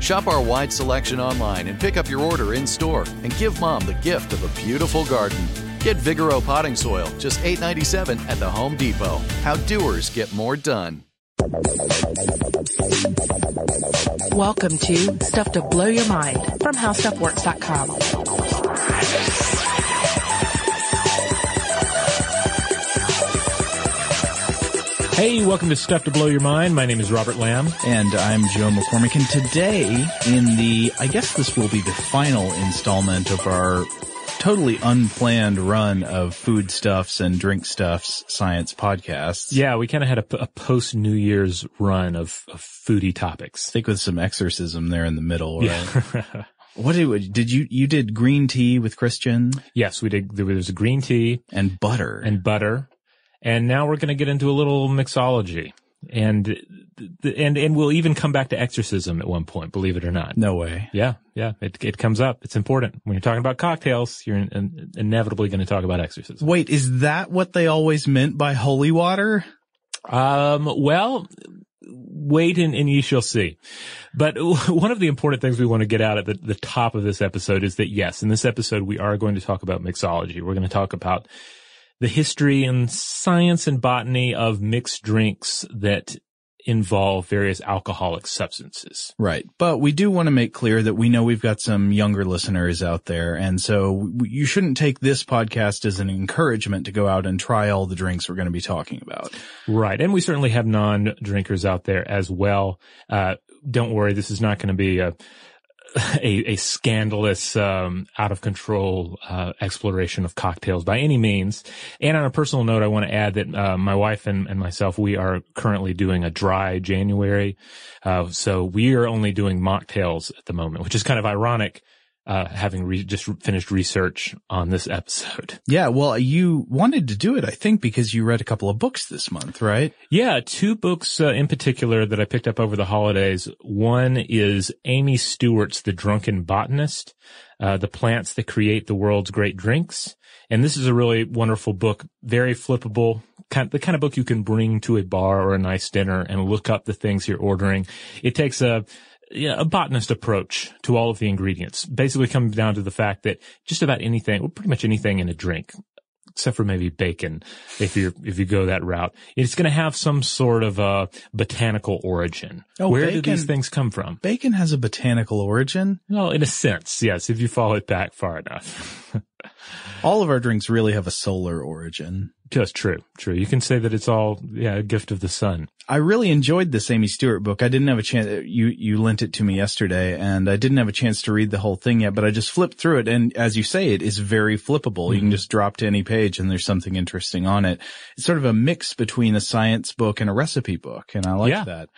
Shop our wide selection online and pick up your order in store and give Mom the gift of a beautiful garden. Get Vigoro potting soil, just $8.97 at the Home Depot. How doers get more done. Welcome to Stuff to Blow Your Mind from HowStuffWorks.com. Hey, welcome to Stuff to Blow Your Mind. My name is Robert Lamb. And I'm Joe McCormick. And today, in the, I guess this will be the final installment of our totally unplanned run of foodstuffs and drink stuffs science podcasts. Yeah, we kind of had a, a post New Year's run of, of foodie topics. I think with some exorcism there in the middle, right? Yeah. What did, did you, you did green tea with Christian yes, we did. There was a green tea and butter. and butter. And now we're going to get into a little mixology. And, and, and we'll even come back to exorcism at one point, believe it or not. no way. Yeah, yeah, it, it comes up. It's important. When you're talking about cocktails, you're in, in, inevitably going to talk about exorcism. Wait, is that what they always meant by holy water? Um, well, wait and, and ye shall see. But one of the important things we want to get out at the, the top of this episode is that yes, in this episode, we are going to talk about mixology. We're going to talk about the history and science and botany of mixed drinks that involve various alcoholic substances. Right. But we do want to make clear that we know we've got some younger listeners out there. And so you shouldn't take this podcast as an encouragement to go out and try all the drinks we're going to be talking about. Right. And we certainly have non-drinkers out there as well. Uh, don't worry. This is not going to be a, a, a scandalous, um, out of control, uh, exploration of cocktails by any means. And on a personal note, I want to add that, uh, my wife and, and myself, we are currently doing a dry January. Uh, so we are only doing mocktails at the moment, which is kind of ironic, uh, having re- just finished research on this episode. Yeah. Well, you wanted to do it, I think, because you read a couple of books this month, right? Yeah, two books uh, in particular that I picked up over the holidays. One is Amy Stewart's The Drunken Botanist, uh, The Plants That Create the World's Great Drinks. And this is a really wonderful book, very flippable, kind the kind of book you can bring to a bar or a nice dinner and look up the things you're ordering. It takes a, yeah, a botanist approach to all of the ingredients. Basically comes down to the fact that just about anything, well, pretty much anything in a drink, except for maybe bacon, if you if you go that route, it's going to have some sort of a botanical origin. Oh, Where do these things come from? Bacon has a botanical origin. Well, in a sense, yes, if you follow it back far enough. All of our drinks really have a solar origin. Just true, true. You can say that it's all yeah a gift of the sun. I really enjoyed this Amy Stewart book. I didn't have a chance. You you lent it to me yesterday, and I didn't have a chance to read the whole thing yet. But I just flipped through it, and as you say, it is very flippable. Mm-hmm. You can just drop to any page, and there's something interesting on it. It's sort of a mix between a science book and a recipe book, and I like yeah. that.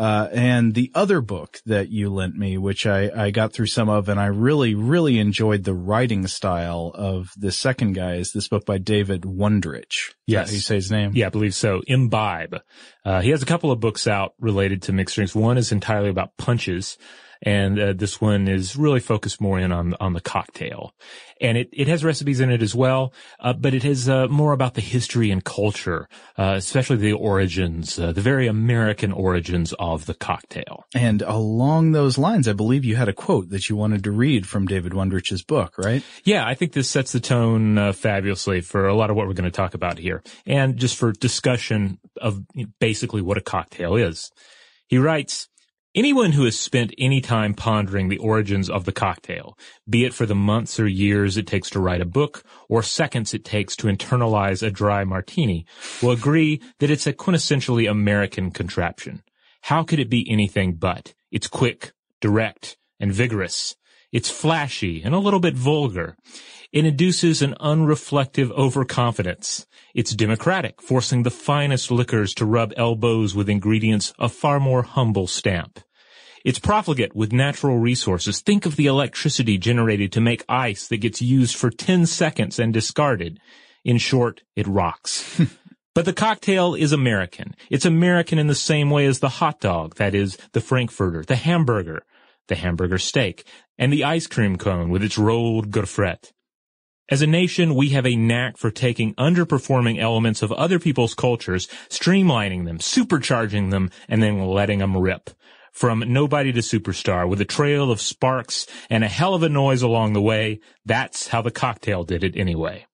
Uh, and the other book that you lent me, which I, I got through some of, and I really, really enjoyed the writing style of the second guy is this book by David Wondrich. Yes. you say his name? Yeah, I believe so. Imbibe. Uh, he has a couple of books out related to mixed drinks. One is entirely about punches and uh, this one is really focused more in on on the cocktail, and it it has recipes in it as well, uh, but it is uh, more about the history and culture, uh, especially the origins, uh, the very American origins of the cocktail. And along those lines, I believe you had a quote that you wanted to read from David Wondrich's book, right? Yeah, I think this sets the tone uh, fabulously for a lot of what we're going to talk about here, and just for discussion of basically what a cocktail is. He writes. Anyone who has spent any time pondering the origins of the cocktail, be it for the months or years it takes to write a book or seconds it takes to internalize a dry martini, will agree that it's a quintessentially American contraption. How could it be anything but? It's quick, direct, and vigorous. It's flashy and a little bit vulgar. It induces an unreflective overconfidence. It's democratic, forcing the finest liquors to rub elbows with ingredients of far more humble stamp. It's profligate with natural resources. Think of the electricity generated to make ice that gets used for 10 seconds and discarded. In short, it rocks. but the cocktail is American. It's American in the same way as the hot dog, that is, the frankfurter, the hamburger, the hamburger steak, and the ice cream cone with its rolled gaufrette. As a nation, we have a knack for taking underperforming elements of other people's cultures, streamlining them, supercharging them, and then letting them rip. From nobody to superstar with a trail of sparks and a hell of a noise along the way, that's how the cocktail did it anyway.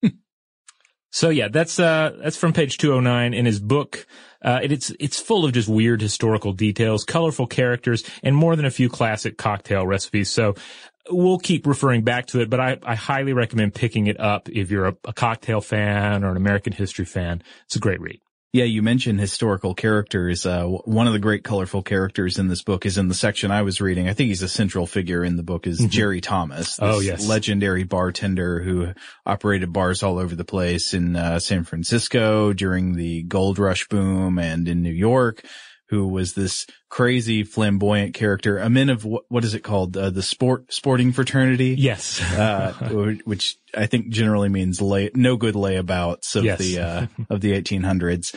so yeah, that's, uh, that's from page 209 in his book. Uh, it, it's, it's full of just weird historical details, colorful characters, and more than a few classic cocktail recipes. So we'll keep referring back to it, but I, I highly recommend picking it up if you're a, a, cocktail fan or an American history fan. It's a great read. Yeah, you mentioned historical characters. Uh, one of the great colorful characters in this book is in the section I was reading. I think he's a central figure in the book is mm-hmm. Jerry Thomas. oh, yes. Legendary bartender who operated bars all over the place in uh, San Francisco during the gold rush boom and in New York who was this crazy flamboyant character, a man of what, what is it called? Uh, the sport, sporting fraternity? Yes. uh, which I think generally means lay, no good layabouts of yes. the, uh, of the 1800s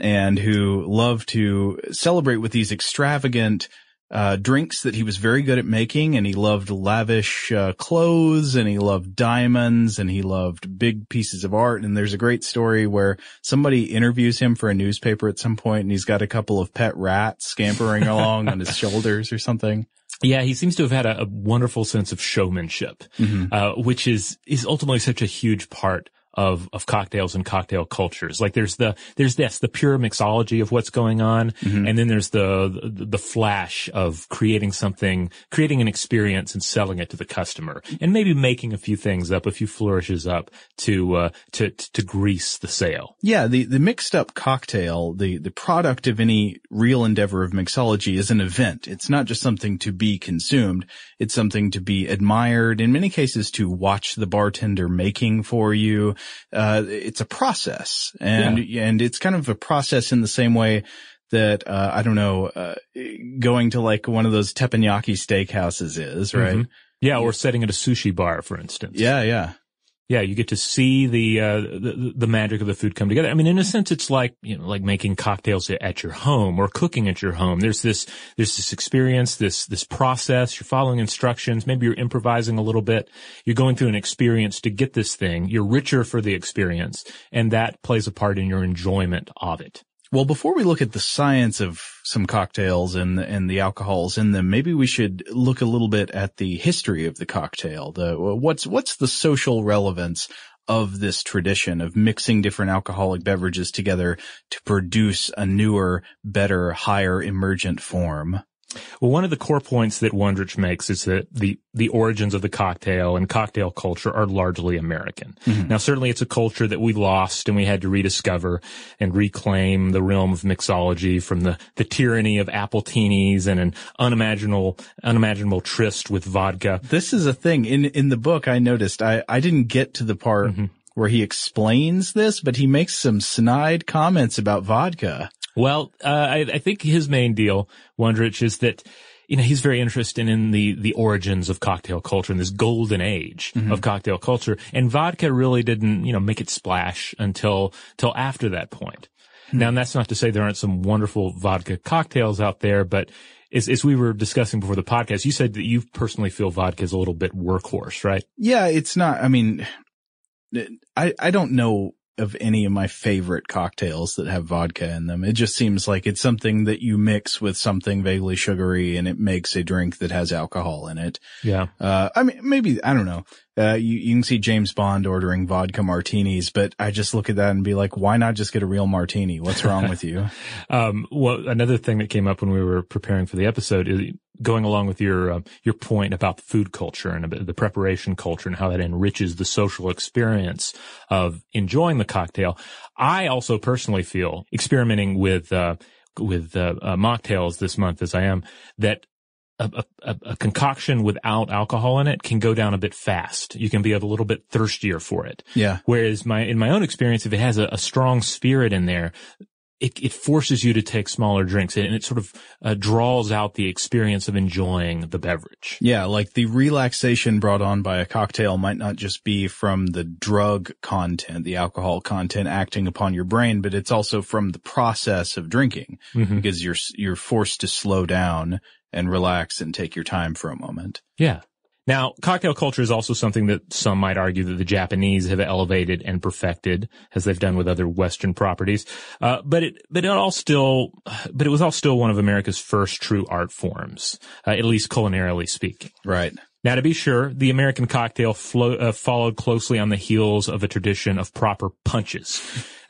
and who loved to celebrate with these extravagant, uh, drinks that he was very good at making and he loved lavish uh, clothes and he loved diamonds and he loved big pieces of art. And there's a great story where somebody interviews him for a newspaper at some point and he's got a couple of pet rats scampering along on his shoulders or something. Yeah, he seems to have had a, a wonderful sense of showmanship, mm-hmm. uh, which is is ultimately such a huge part of, of cocktails and cocktail cultures. Like there's the, there's this, the pure mixology of what's going on. Mm-hmm. And then there's the, the, the, flash of creating something, creating an experience and selling it to the customer and maybe making a few things up, a few flourishes up to, uh, to, to grease the sale. Yeah. The, the mixed up cocktail, the, the product of any real endeavor of mixology is an event. It's not just something to be consumed. It's something to be admired. In many cases to watch the bartender making for you uh, it's a process and, yeah. and it's kind of a process in the same way that, uh, I don't know, uh, going to like one of those teppanyaki steakhouses is, right? Mm-hmm. Yeah, or setting at a sushi bar, for instance. Yeah, yeah yeah, you get to see the, uh, the, the magic of the food come together. I mean, in a sense, it's like you know, like making cocktails at your home or cooking at your home. There's this there's this experience, this this process. You're following instructions. Maybe you're improvising a little bit. You're going through an experience to get this thing. You're richer for the experience, and that plays a part in your enjoyment of it. Well, before we look at the science of some cocktails and and the alcohols in them, maybe we should look a little bit at the history of the cocktail. The what's what's the social relevance of this tradition of mixing different alcoholic beverages together to produce a newer, better, higher emergent form? Well, one of the core points that Wondrich makes is that the, the origins of the cocktail and cocktail culture are largely American. Mm-hmm. Now, certainly it's a culture that we lost and we had to rediscover and reclaim the realm of mixology from the, the tyranny of appletinis and an unimaginable, unimaginable tryst with vodka. This is a thing in, in the book I noticed. I, I didn't get to the part Mm-hmm. where he explains this, but he makes some snide comments about vodka. Well, uh, I, I think his main deal, Wondrich, is that you know he's very interested in the the origins of cocktail culture and this golden age of cocktail culture, and vodka really didn't you know make it splash until till after that point. Now, and that's not to say there aren't some wonderful vodka cocktails out there, but as, as we were discussing before the podcast, you said that you personally feel vodka is a little bit workhorse, right? Yeah, it's not, I mean, I, I don't know of any of my favorite cocktails that have vodka in them. It just seems like it's something that you mix with something vaguely sugary and it makes a drink that has alcohol in it. Yeah. Uh, I mean, maybe, I don't know. Uh, you, you can see James Bond ordering vodka martinis, but I just look at that and be like, why not just get a real martini? What's wrong with you? Um, well, another thing that came up when we were preparing for the episode is going along with your uh, your point about food culture and the preparation culture and how that enriches the social experience of enjoying the cocktail. I also personally feel experimenting with uh, with uh, uh, mocktails this month as I am that. A, a, a concoction without alcohol in it can go down a bit fast. You can be a little bit thirstier for it. Yeah. Whereas my, in my own experience, if it has a, a strong spirit in there, it, it forces you to take smaller drinks and it sort of uh, draws out the experience of enjoying the beverage. Yeah, like the relaxation brought on by a cocktail might not just be from the drug content, the alcohol content acting upon your brain, but it's also from the process of drinking because you're you're forced to slow down and relax and take your time for a moment. Yeah. Now, cocktail culture is also something that some might argue that the Japanese have elevated and perfected, as they've done with other Western properties. Uh, but it, but it all still, but it was all still one of America's first true art forms, uh, at least culinarily speaking. Right. Now, to be sure, the American cocktail flo- uh, followed closely on the heels of a tradition of proper punches,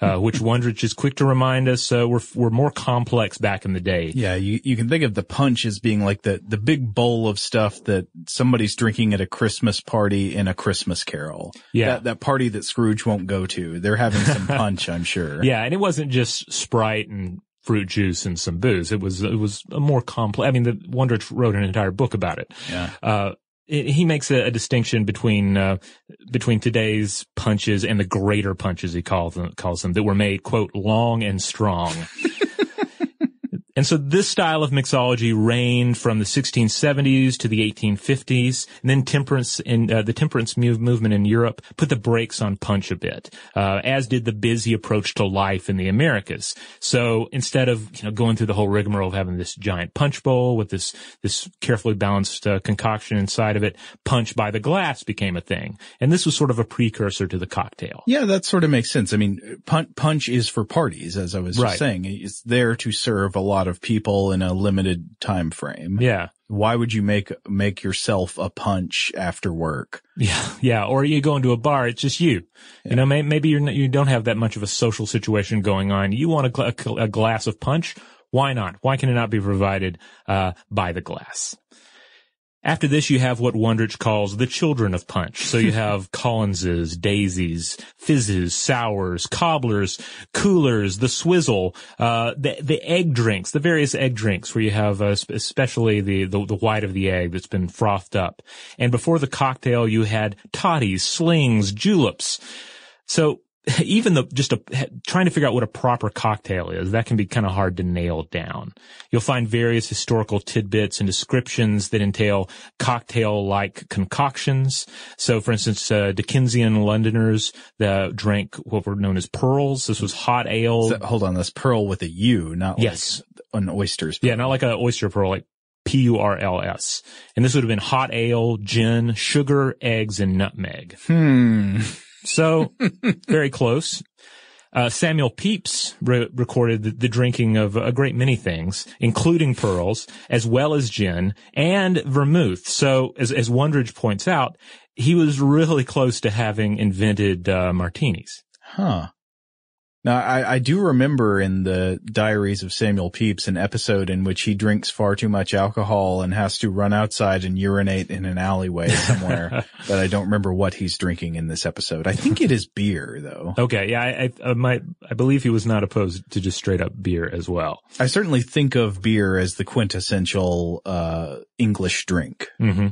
uh, which Wondrich is quick to remind us uh, were were more complex back in the day. Yeah, you, you can think of the punch as being like the, the big bowl of stuff that somebody's drinking at a Christmas party in a Christmas carol. Yeah. That, that party that Scrooge won't go to. They're having some punch, I'm sure. Yeah, and it wasn't just Sprite and fruit juice and some booze. It was it was a more complex. I mean, the Wondrich wrote an entire book about it. Yeah. Uh, he makes a, a distinction between uh, between today's punches and the greater punches he calls them, calls them that were made quote long and strong. And so this style of mixology reigned from the 1670s to the 1850s, and then temperance in uh, the temperance move, movement in Europe put the brakes on punch a bit, uh, as did the busy approach to life in the Americas. So instead of you know going through the whole rigmarole of having this giant punch bowl with this this carefully balanced uh, concoction inside of it, punch by the glass became a thing, and this was sort of a precursor to the cocktail. Yeah, that sort of makes sense. I mean, punch, punch is for parties, as I was Right. saying. It's there to serve a lot of people in a limited time frame. Yeah. Why would you make make yourself a punch after work? Yeah, yeah. Or you go into a bar, it's just you. You know, may, maybe you're not, you don't have that much of a social situation going on. You want a, gla- a glass of punch? Why not? Why can it not be provided uh, by the glass? After this, you have what Wondrich calls the children of punch. So you have Collinses, daisies, fizzes, sours, cobblers, coolers, the swizzle, uh, the, the egg drinks, the various egg drinks where you have, uh, especially the, the, the white of the egg that's been frothed up. And before the cocktail, you had toddies, slings, juleps. So even the just a, trying to figure out what a proper cocktail is, that can be kind of hard to nail down. You'll find various historical tidbits and descriptions that entail cocktail-like concoctions. So, for instance, uh, Dickensian Londoners that drank what were known as purls. This was hot ale. So, hold on, that's purl with a U, not Yes. like an oyster's. Yeah, not like an oyster pearl, like P-U-R-L-S. And this would have been hot ale, gin, sugar, eggs, and nutmeg. Hmm. So, very close. Uh, Samuel Pepys re- recorded the, the drinking of a great many things, including purls, as well as gin and vermouth. So, as, as Wondrich points out, he was really close to having invented uh, martinis. Huh. Now, I, I do remember in the Diaries of Samuel Pepys an episode in which he drinks far too much alcohol and has to run outside and urinate in an alleyway somewhere. but I don't remember what he's drinking in this episode. I think it is beer, though. Okay, yeah, I, I, I might, I believe he was not opposed to just straight up beer as well. I certainly think of beer as the quintessential uh, English drink. Mm-hmm.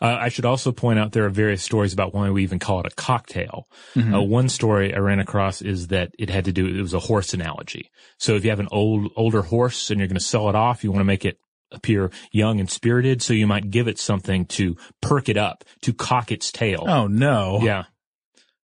Uh, I should also point out there are various stories about why we even call it a cocktail. Mm-hmm. Uh, one story I ran across is that it had to do, it was a horse analogy. So if you have an old, older horse and you're going to sell it off, you want to make it appear young and spirited. So you might give it something to perk it up, to cock its tail. Oh no! Yeah.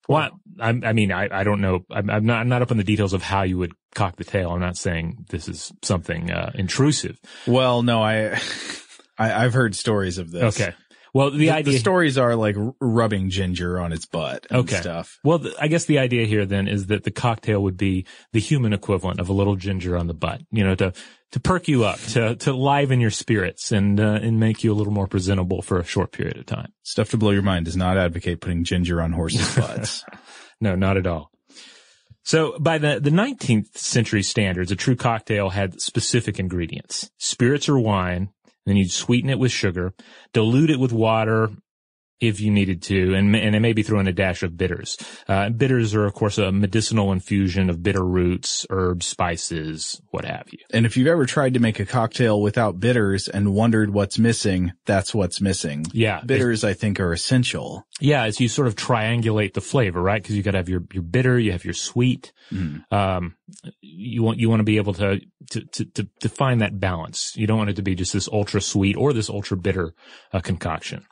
Well, I, I mean, I, I don't know. I'm, I'm not, I'm not up on the details of how you would cock the tail. I'm not saying this is something, uh, intrusive. Well, no, I, I I've heard stories of this. Okay. Well, the, The, idea the stories are like r- rubbing ginger on its butt and Okay. stuff. Well, I guess the idea here then is that the cocktail would be the human equivalent of a little ginger on the butt, you know, to, to perk you up, to, to liven your spirits and, uh, and make you a little more presentable for a short period of time. Stuff to blow your mind does not advocate putting ginger on horses' butts. No, not at all. So by the, the 19th century standards, a true cocktail had specific ingredients, spirits or wine. Then you'd sweeten it with sugar, dilute it with water if you needed to, and, and then maybe throw in a dash of bitters. Uh, bitters are, of course, a medicinal infusion of bitter roots, herbs, spices, what have you. and if you've ever tried to make a cocktail without bitters and wondered what's missing, that's what's missing. Yeah. Bitters, I think, are essential. Yeah, as you sort of triangulate the flavor, right? Because you got to have your your bitter, you have your sweet. Um, you want you want to be able to, to to to to find that balance. You don't want it to be just this ultra sweet or this ultra bitter uh, concoction.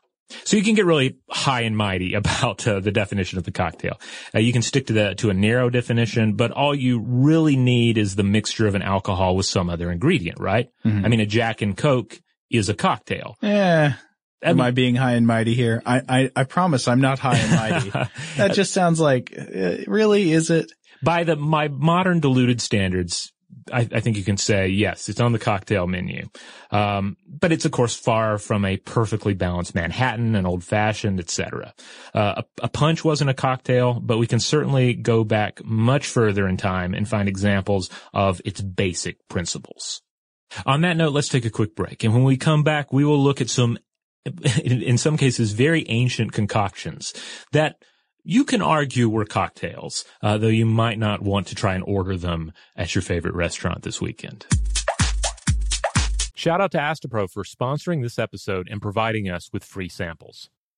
So you can get really high and mighty about uh, the definition of the cocktail. Uh, you can stick to the to a narrow definition, but all you really need is the mixture of an alcohol with some other ingredient, right? I mean, a Jack and Coke is a cocktail. Eh. I Am mean- I being high and mighty here? I, I, I promise I'm not high and mighty. that just sounds like, uh, really, is it? by the my modern diluted standards, I, I think you can say yes, it's on the cocktail menu. Um, but it's of course far from a perfectly balanced Manhattan, an old fashioned, etc. Uh, a, a punch wasn't a cocktail, but we can certainly go back much further in time and find examples of its basic principles. On that note, let's take a quick break. And when we come back, we will look at some, in, in some cases, very ancient concoctions that you can argue were cocktails, uh, though you might not want to try and order them at your favorite restaurant this weekend. Shout out to Astepro for sponsoring this episode and providing us with free samples.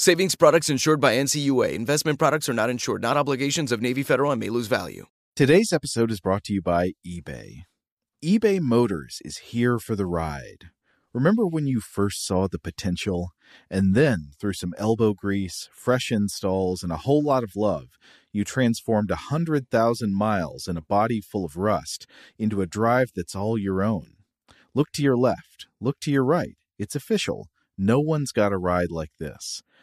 Savings products insured by NCUA. Investment products are not insured, not obligations of Navy Federal and may lose value. Today's episode is brought to you by eBay. eBay Motors is here for the ride. Remember when you first saw the potential? And then, through some elbow grease, fresh installs, and a whole lot of love, you transformed a 100,000 miles and a body full of rust into a drive that's all your own. Look to your left, look to your right. It's official. No one's got a ride like this.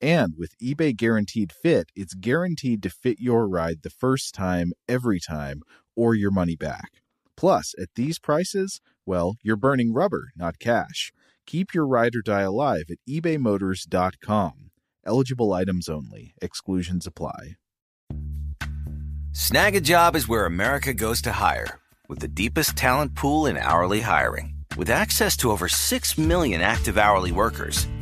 And with eBay Guaranteed Fit, it's guaranteed to fit your ride the first time, every time, or your money back. Plus, at these prices, well, you're burning rubber, not cash. Keep your ride or die alive at ebaymotors.com. Eligible items only, exclusions apply. Snagajob is where America goes to hire, with the deepest talent pool in hourly hiring. With access to over 6 million active hourly workers,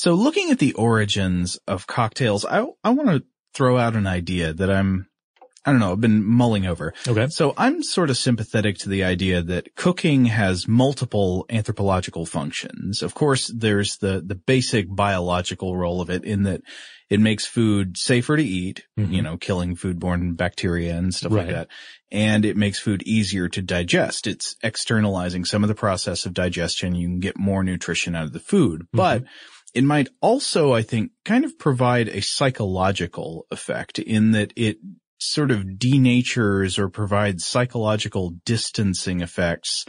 So looking at the origins of cocktails, I, I want to throw out an idea that I'm, I don't know, I've been mulling over. Okay. So I'm sort of sympathetic to the idea that cooking has multiple anthropological functions. Of course, there's the, the basic biological role of it in that it makes food safer to eat, Mhm. you know, killing foodborne bacteria and stuff like that. And it makes food easier to digest. It's externalizing some of the process of digestion. You can get more nutrition out of the food, but it might also, I think, kind of provide a psychological effect in that it sort of denatures or provides psychological distancing effects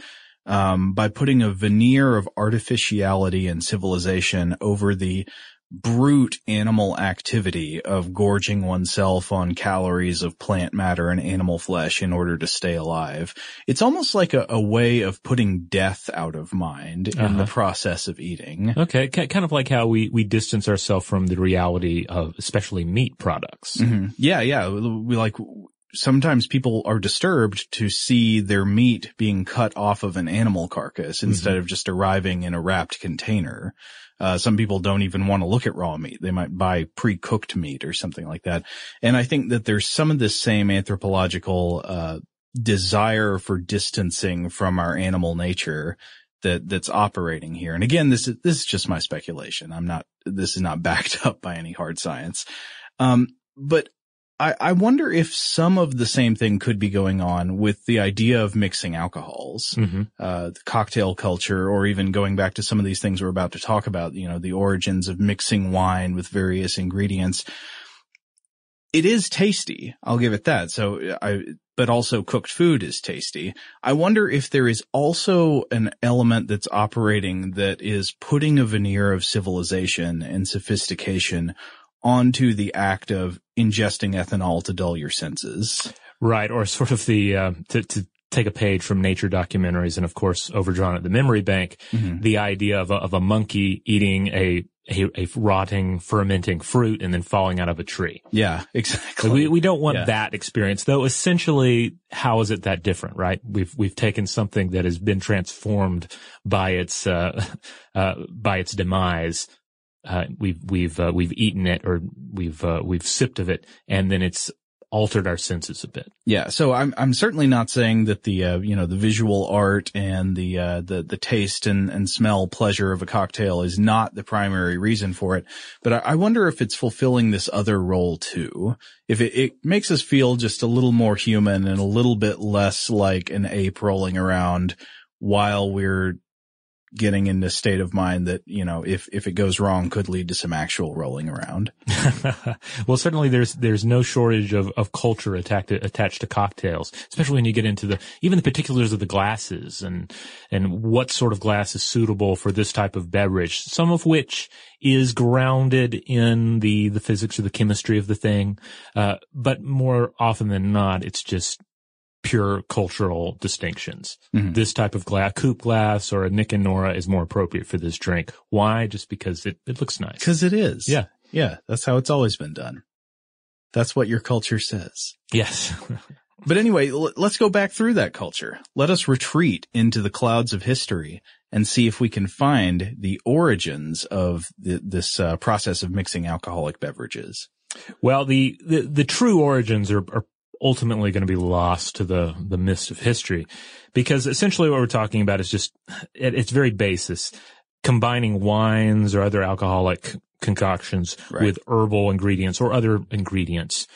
um, by putting a veneer of artificiality and civilization over the brute animal activity of gorging oneself on calories of plant matter and animal flesh in order to stay alive. It's almost like a, a way of putting death out of mind in the Uh-huh. process of eating. Okay. Ki- Kind of like how we, we distance ourselves from the reality of especially meat products. hmm Yeah, yeah. We like sometimes people are disturbed to see their meat being cut off of an animal carcass instead of just arriving in a wrapped container. Uh, some people don't even want to look at raw meat. They might buy pre-cooked meat or something like that. And I think that there's some of this same anthropological, uh, desire for distancing from our animal nature that, that's operating here. And again, this is, this is just my speculation. I'm not, this is not backed up by any hard science. Um, but I, I wonder if some of the same thing could be going on with the idea of mixing alcohols, hmm uh, the cocktail culture, or even going back to some of these things we're about to talk about, you know, the origins of mixing wine with various ingredients. It is tasty. I'll give it that. So I, but also cooked food is tasty. I wonder if there is also an element that's operating that is putting a veneer of civilization and sophistication onto the act of ingesting ethanol to dull your senses. Right. Or sort of the, uh, to, to take a page from nature documentaries and of course overdrawn at the memory bank, the idea of a, of a monkey eating a, a, a rotting, fermenting fruit and then falling out of a tree. Yeah, exactly. Like, we, we don't want Yeah. that experience though. Essentially, how is it that different, right? We've, we've taken something that has been transformed by its, uh, uh, by its demise. Uh, we've, we've, uh, we've eaten it or we've, uh, we've sipped of it and then it's altered our senses a bit. Yeah, so I'm I'm certainly not saying that the uh, you know the visual art and the uh, the the taste and and smell pleasure of a cocktail is not the primary reason for it, but I, I wonder if it's fulfilling this other role too. If it, it makes us feel just a little more human and a little bit less like an ape rolling around while we're getting into state of mind that, you know, if, if it goes wrong could lead to some actual rolling around. well, certainly there's, there's no shortage of, of culture attached to, attached to cocktails, especially when you get into the, even the particulars of the glasses and, and what sort of glass is suitable for this type of beverage, some of which is grounded in the, the physics or the chemistry of the thing. Uh, but more often than not, it's just pure cultural distinctions. Mhm. This type of glass, coupe glass or a Nick and Nora is more appropriate for this drink. Why? Just because it, it looks nice. Cause it is. Yeah. Yeah. That's how it's always been done. That's what your culture says. Yes. But anyway, l- let's go back through that culture. Let us retreat into the clouds of history and see if we can find the origins of the, this uh, process of mixing alcoholic beverages. Well, the, the, the true origins are, are ultimately going to be lost to the, the mist of history because essentially what we're talking about is just at its very basis, combining wines or other alcoholic concoctions Right. with herbal ingredients or other ingredients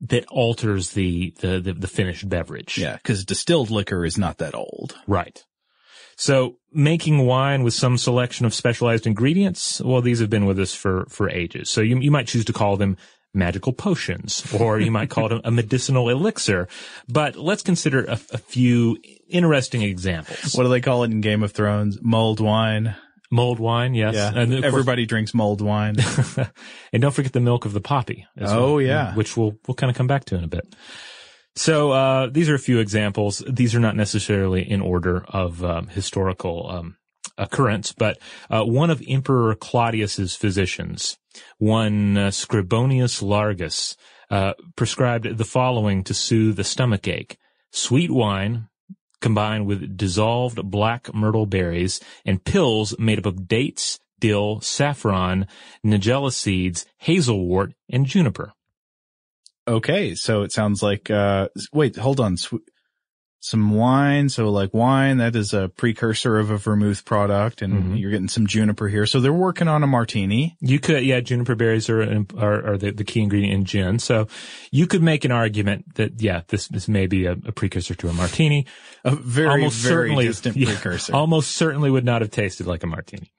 that alters the, the, the, the finished beverage. Yeah, because distilled liquor is not that old. Right. So making wine with some selection of specialized ingredients, well, these have been with us for, for ages. So you, you might choose to call them magical potions, or you might call it a medicinal elixir. But let's consider a, a few interesting examples. What do they call it in Game of Thrones? Mulled wine. Mold wine, yes. Yeah. And of course- Everybody drinks mulled wine. and don't forget the milk of the poppy. as Oh, well, yeah. Which we'll, we'll kind of come back to in a bit. So, uh, these are a few examples. These are not necessarily in order of, um, historical, um, occurrence, but, uh, one of Emperor Claudius's physicians, one uh, Scribonius Largus, uh, prescribed the following to soothe the stomach ache. Sweet wine, combined with dissolved black myrtle berries and pills made up of dates, dill, saffron, nigella seeds, hazelwort, and juniper. Okay, so it sounds like, uh, wait, hold on. Some wine. So like wine, that is a precursor of a vermouth product and Mhm. you're getting some juniper here. So they're working on a martini. You could, yeah, juniper berries are, are, are the, the key ingredient in gin. So you could make an argument that, yeah, this, this may be a, a precursor to a martini. A very, almost very certainly, distant yeah, precursor. almost certainly would not have tasted like a martini.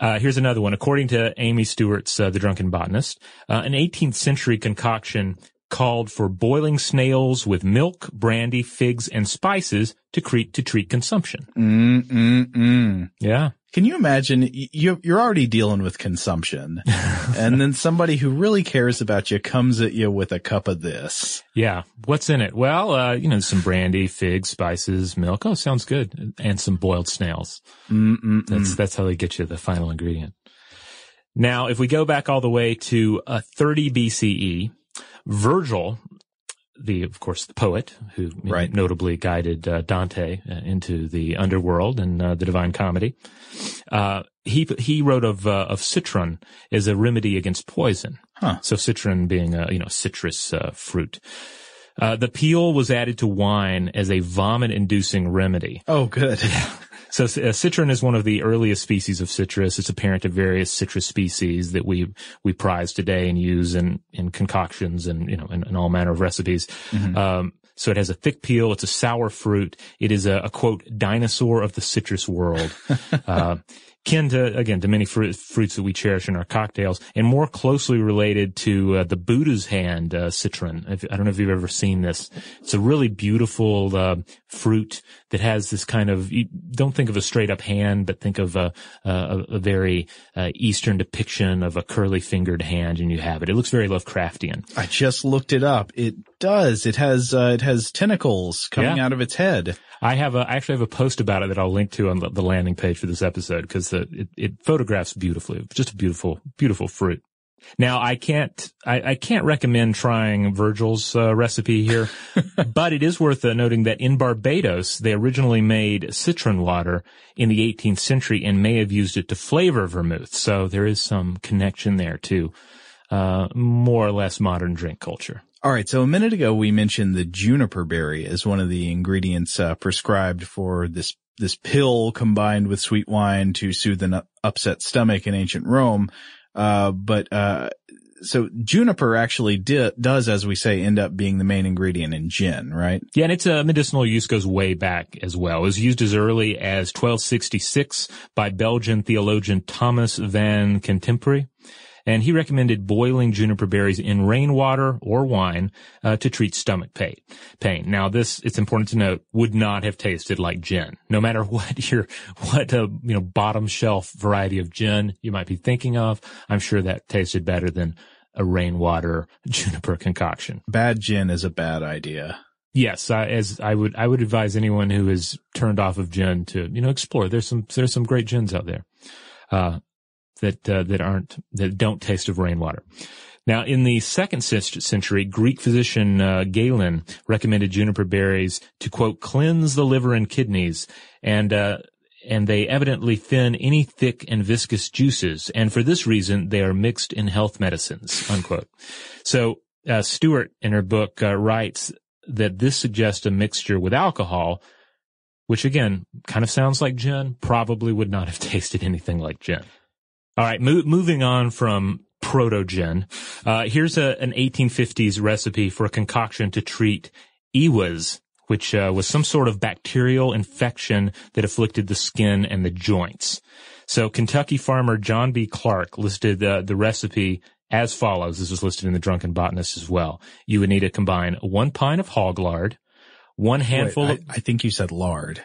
Uh, here's another one. According to Amy Stewart's uh, The Drunken Botanist, uh, an 18th century concoction called for boiling snails with milk, brandy, figs, and spices to treat to treat consumption. Mm, mm, mm. Yeah. Can you imagine you, you're already dealing with consumption and then somebody who really cares about you comes at you with a cup of this. Yeah. What's in it? Well, uh, you know, some brandy, figs, spices, milk. Oh, sounds good. And some boiled snails. Mm-mm-mm. That's, that's how they get you the final ingredient. Now, if we go back all the way to uh, 30 BCE, Virgil, the, of course, the poet who Right. notably guided uh, Dante uh, into the underworld and uh, the Divine Comedy, uh, he, he wrote of, uh, of citron as a remedy against poison. Huh. So citron being a, you know, citrus, uh, fruit. Uh, the peel was added to wine as a vomit-inducing remedy. Oh, good. So uh, citron is one of the earliest species of citrus. It's a parent of various citrus species that we we prize today and use in in concoctions and you know in, in all manner of recipes. Um, so it has a thick peel. It's a sour fruit. It is a, a quote dinosaur of the citrus world. uh, kin to again to many fruit, fruits that we cherish in our cocktails, and more closely related to uh, the Buddha's hand uh, citron. If, I don't know if you've ever seen this. It's a really beautiful uh, fruit that has this kind of. You don't think of a straight up hand, but think of a a, a very uh, Eastern depiction of a curly fingered hand, and you have it. It looks very Lovecraftian. I just looked it up. It does. It has, uh, it has tentacles coming Yeah. out of its head. I have a, I actually have a post about it that I'll link to on the, the landing page for this episode because it, it photographs beautifully. Just a beautiful, beautiful fruit. Now I can't, I, I can't recommend trying Virgil's uh, recipe here, but it is worth uh, noting that in Barbados they originally made citron water in the 18th century and may have used it to flavor vermouth. So there is some connection there to uh, more or less modern drink culture. All right. So a minute ago, we mentioned the juniper berry as one of the ingredients uh, prescribed for this this pill combined with sweet wine to soothe an upset stomach in ancient Rome. Uh, but uh, so juniper actually di- does, as we say, end up being the main ingredient in gin, right? Yeah, and its uh, medicinal use goes way back as well. It was used as early as 1266 by Belgian theologian Thomas van Kempenberg and he recommended boiling juniper berries in rainwater or wine uh, to treat stomach pain. Pain. Now, this it's important to note would not have tasted like gin, no matter what your what uh, you know bottom shelf variety of gin you might be thinking of. I'm sure that tasted better than a rainwater juniper concoction. Bad gin is a bad idea. Yes, uh, as I would, I would advise anyone who is turned off of gin to, you know, explore. There's some, there's some great gins out there. Uh, that uh, that aren't that don't taste of rainwater. Now, in the second century, Greek physician uh, Galen recommended juniper berries to quote cleanse the liver and kidneys, and uh, and they evidently thin any thick and viscous juices, and for this reason they are mixed in health medicines. Unquote. So uh, Stewart, in her book, uh, writes that this suggests a mixture with alcohol, which again kind of sounds like gin. Probably would not have tasted anything like gin. All right, mo- moving on from proto-gin. Uh, here's a, an 1850s recipe for a concoction to treat EWAS, which uh, was some sort of bacterial infection that afflicted the skin and the joints. So Kentucky farmer John B. Clark listed uh, the recipe as follows. This was listed in the Drunken Botanist as well. You would need to combine one pint of hog lard, one handful Wait, of... I, I think you said lard.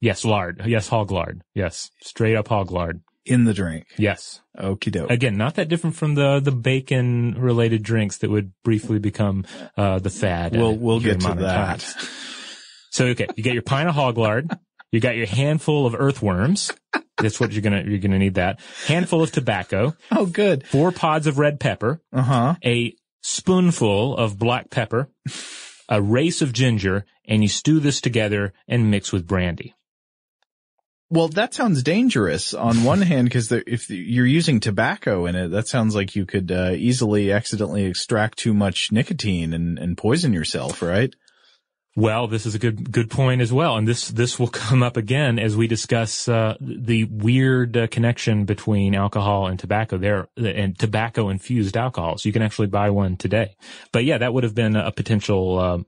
Yes, lard. Yes, hog lard. Yes, straight up hog lard in the drink. Yes. Okie doke. Again, not that different from the the bacon related drinks that would briefly become uh, the fad. We'll we'll get to that. Times. So okay, you get your pint of hog lard. You got your handful of earthworms. That's what you're gonna you're gonna need. That handful of tobacco. Oh, good. Four pods of red pepper. Uh huh. A spoonful of black pepper. A race of ginger, and you stew this together and mix with brandy. Well, that sounds dangerous on one hand, because if you're using tobacco in it, that sounds like you could uh, easily accidentally extract too much nicotine and, and poison yourself, right? Well, this is a good good point as well, and this this will come up again as we discuss uh, the weird uh, connection between alcohol and tobacco there, and tobacco infused alcohols. You can actually buy one today, but yeah, that would have been a potential uh,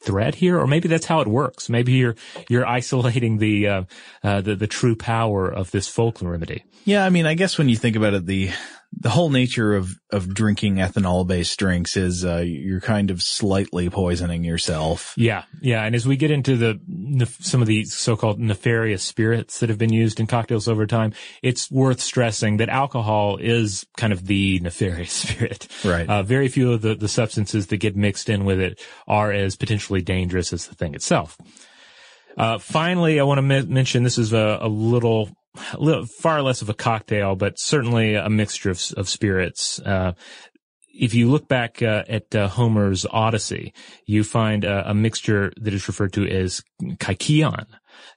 thread here, or maybe that's how it works. Maybe you're you're isolating the uh, uh, the the true power of this folk remedy. Yeah, I mean, I guess when you think about it, the the whole nature of of drinking ethanol based drinks is uh, you're kind of slightly poisoning yourself. Yeah, yeah, and as we get into the some of the so-called nefarious spirits that have been used in cocktails over time, it's worth stressing that alcohol is kind of the nefarious spirit. Right. Uh, very few of the the substances that get mixed in with it are as potentially dangerous as the thing itself. Uh, finally, I want to m- mention this is a, a little little, far less of a cocktail, but certainly a mixture of, of spirits. Uh, if you look back uh, at uh, Homer's Odyssey, you find a mixture that is referred to as kykeon.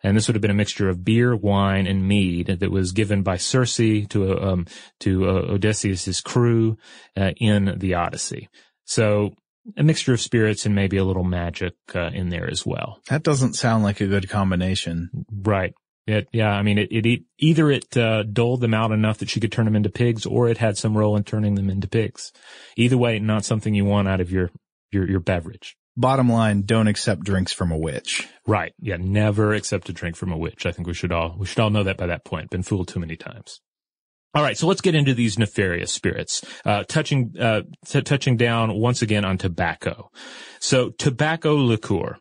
And this would have been a mixture of beer, wine, and mead that was given by Circe to um, to uh, Odysseus' crew uh, in the Odyssey. So a mixture of spirits and maybe a little magic uh, in there as well. That doesn't sound like a good combination. Right. It, yeah, I mean, it, it either it uh, doled them out enough that she could turn them into pigs, or it had some role in turning them into pigs. Either way, not something you want out of your your your beverage. Bottom line, don't accept drinks from a witch. Right. Yeah, never accept a drink from a witch. I think we should all we should all know that by that point. Been fooled too many times. All right, so let's get into these nefarious spirits. Uh, touching uh, t- touching down once again on tobacco. So tobacco liqueur.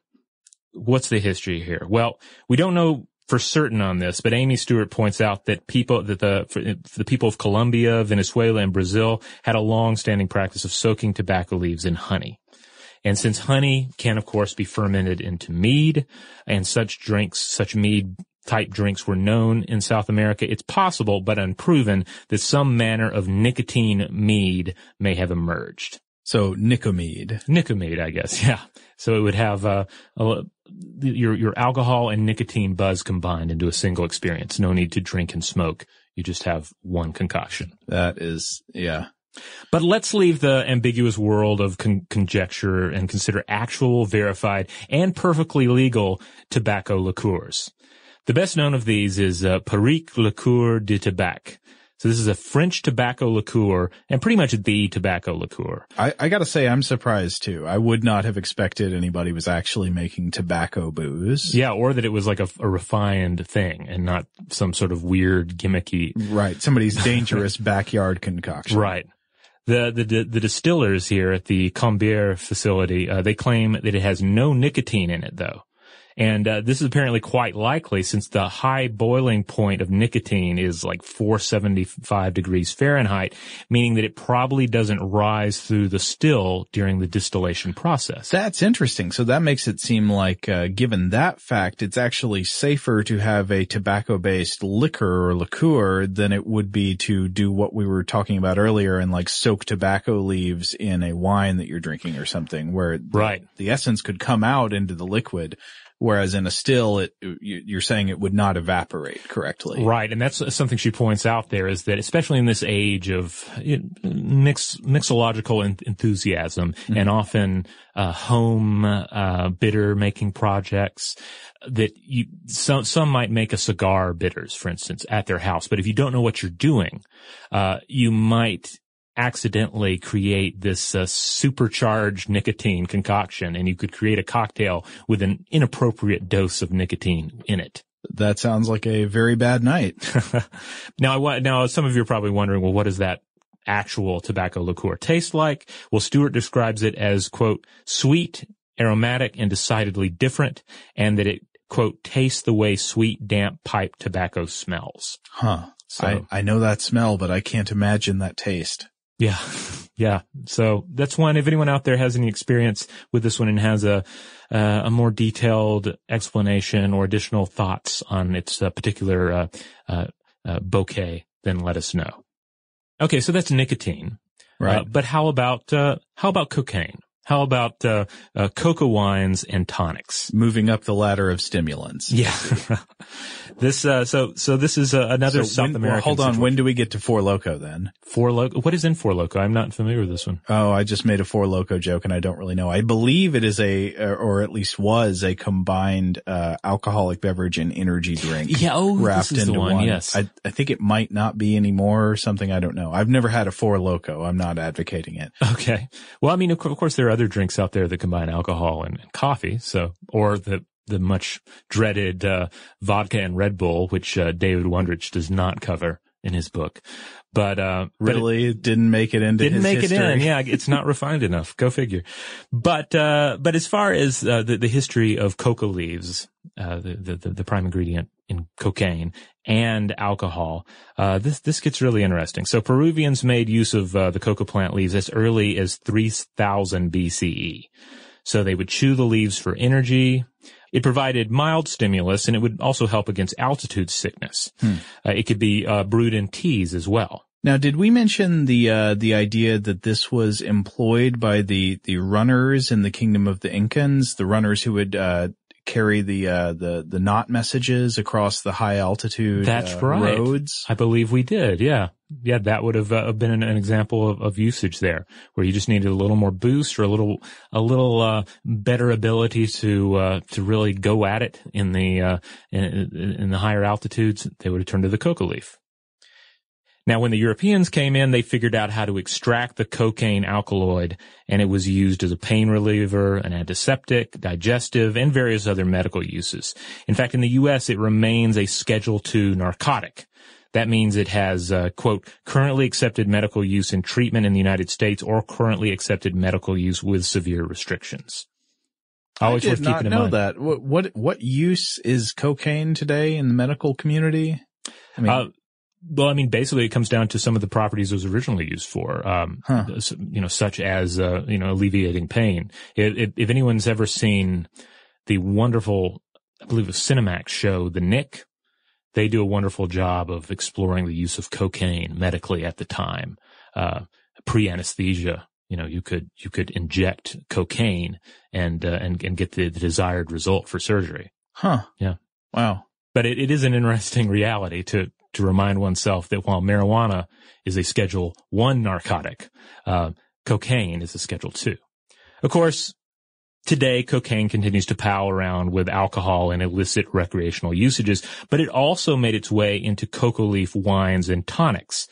What's the history here? Well, we don't know for certain on this, but Amy Stewart points out that people that the the people of Colombia, Venezuela, and Brazil had a long-standing practice of soaking tobacco leaves in honey. And since honey can, of course, be fermented into mead, and such drinks, such mead type drinks were known in South America, it's possible, but unproven, that some manner of nicotine mead may have emerged. So Nicomede. Nicomede, I guess. Yeah. So it would have uh, a, your your alcohol and nicotine buzz combined into a single experience. No need to drink and smoke. You just have one concoction. That is, yeah. But let's leave the ambiguous world of con- conjecture and consider actual, verified, and perfectly legal tobacco liqueurs. The best known of these is uh, Perique Liqueur de Tabac. So this is a French tobacco liqueur and pretty much the tobacco liqueur. I, I gotta say, I'm surprised too. I would not have expected anybody was actually making tobacco booze. Yeah, or that it was like a, a refined thing and not some sort of weird gimmicky. Right. Somebody's dangerous backyard concoction. Right. The, the, the distillers here at the Combier facility, uh, they claim that it has no nicotine in it though. And uh, this is apparently quite likely since the high boiling point of nicotine is like 475 degrees Fahrenheit, meaning that it probably doesn't rise through the still during the distillation process. That's interesting. So that makes it seem like, uh, given that fact, it's actually safer to have a tobacco-based liquor or liqueur than it would be to do what we were talking about earlier and like soak tobacco leaves in a wine that you're drinking or something where the, right. the essence could come out into the liquid. Whereas in a still, it, you're saying it would not evaporate correctly. Right. And that's something she points out there is that especially in this age of mix, mixological enthusiasm mm-hmm. and often, uh, home, uh, bitter making projects that you, some, some might make a cigar bitters, for instance, at their house. But if you don't know what you're doing, uh, you might accidentally create this uh, supercharged nicotine concoction and you could create a cocktail with an inappropriate dose of nicotine in it. That sounds like a very bad night. now, I, now some of you are probably wondering, well, what does that actual tobacco liqueur taste like? Well, Stewart describes it as, quote, sweet, aromatic, and decidedly different, and that it, quote, tastes the way sweet, damp pipe tobacco smells. Huh. So, I, I know that smell, but I can't imagine that taste. Yeah. Yeah. So that's one. If anyone out there has any experience with this one and has a, uh, a more detailed explanation or additional thoughts on its uh, particular, uh, uh, uh bouquet, then let us know. Okay. So that's nicotine. Right. Uh, but how about, how about cocaine? How about uh, uh, coca wines and tonics? Moving up the ladder of stimulants. Yeah. this uh, so so this is uh, another so South when, American. Well, hold on. Situation. When do we get to Four Loco then? Four Loco. What is in Four Loco? I'm not familiar with this one. Oh, I just made a Four Loco joke, and I don't really know. I believe it is a, or at least was a combined uh, alcoholic beverage and energy drink. Yeah. Oh, wrapped this is into the one. one. Yes. I, I think it might not be anymore or something. I don't know. I've never had a Four Loco. I'm not advocating it. Okay. Well, I mean, of course, there are other drinks out there that combine alcohol and, and coffee. So, or the the much dreaded uh, vodka and Red Bull, which uh, David Wondrich does not cover in his book. But uh, really, but it didn't make it into didn't make history. it in. Yeah, it's not refined enough. Go figure. But uh, but as far as uh, the the history of coca leaves, uh, the, the the prime ingredient in cocaine and alcohol, uh, this this gets really interesting. So Peruvians made use of uh, the coca plant leaves as early as 3000 BCE. So they would chew the leaves for energy. It provided mild stimulus and it would also help against altitude sickness. Hmm. Uh, it could be uh, brewed in teas as well. Now, did we mention the uh, the idea that this was employed by the the runners in the kingdom of the Incans, the runners who would uh, carry the uh, the the knot messages across the high altitude That's uh, right. roads? I believe we did. Yeah, yeah, that would have uh, been an, an example of, of, usage there, where you just needed a little more boost or a little a little uh, better ability to uh, to really go at it in the uh, in, in the higher altitudes. They would have turned to the coca leaf. Now, when the Europeans came in, they figured out how to extract the cocaine alkaloid, and it was used as a pain reliever, an antiseptic, digestive, and various other medical uses. In fact, in the U.S., it remains a Schedule II narcotic. That means it has, uh, quote, currently accepted medical use in treatment in the United States or currently accepted medical use with severe restrictions. Always I did not know mind. that. What, what, what use is cocaine today in the medical community? I mean, uh, well, I mean, basically, it comes down to some of the properties it was originally used for, um, huh. you know, such as, uh, you know, alleviating pain. If, if, anyone's ever seen the wonderful, I believe, a Cinemax show, The Knick, they do a wonderful job of exploring the use of cocaine medically at the time, uh, pre-anesthesia. You know, you could, you could inject cocaine and, uh, and, and get the, the desired result for surgery. Huh. Yeah. Wow. But it, it is an interesting reality to, to remind oneself that while marijuana is a Schedule One narcotic, uh, cocaine is a Schedule Two. Of course, Today, cocaine continues to pal around with alcohol and illicit recreational usages, but it also made its way into coca leaf wines and tonics.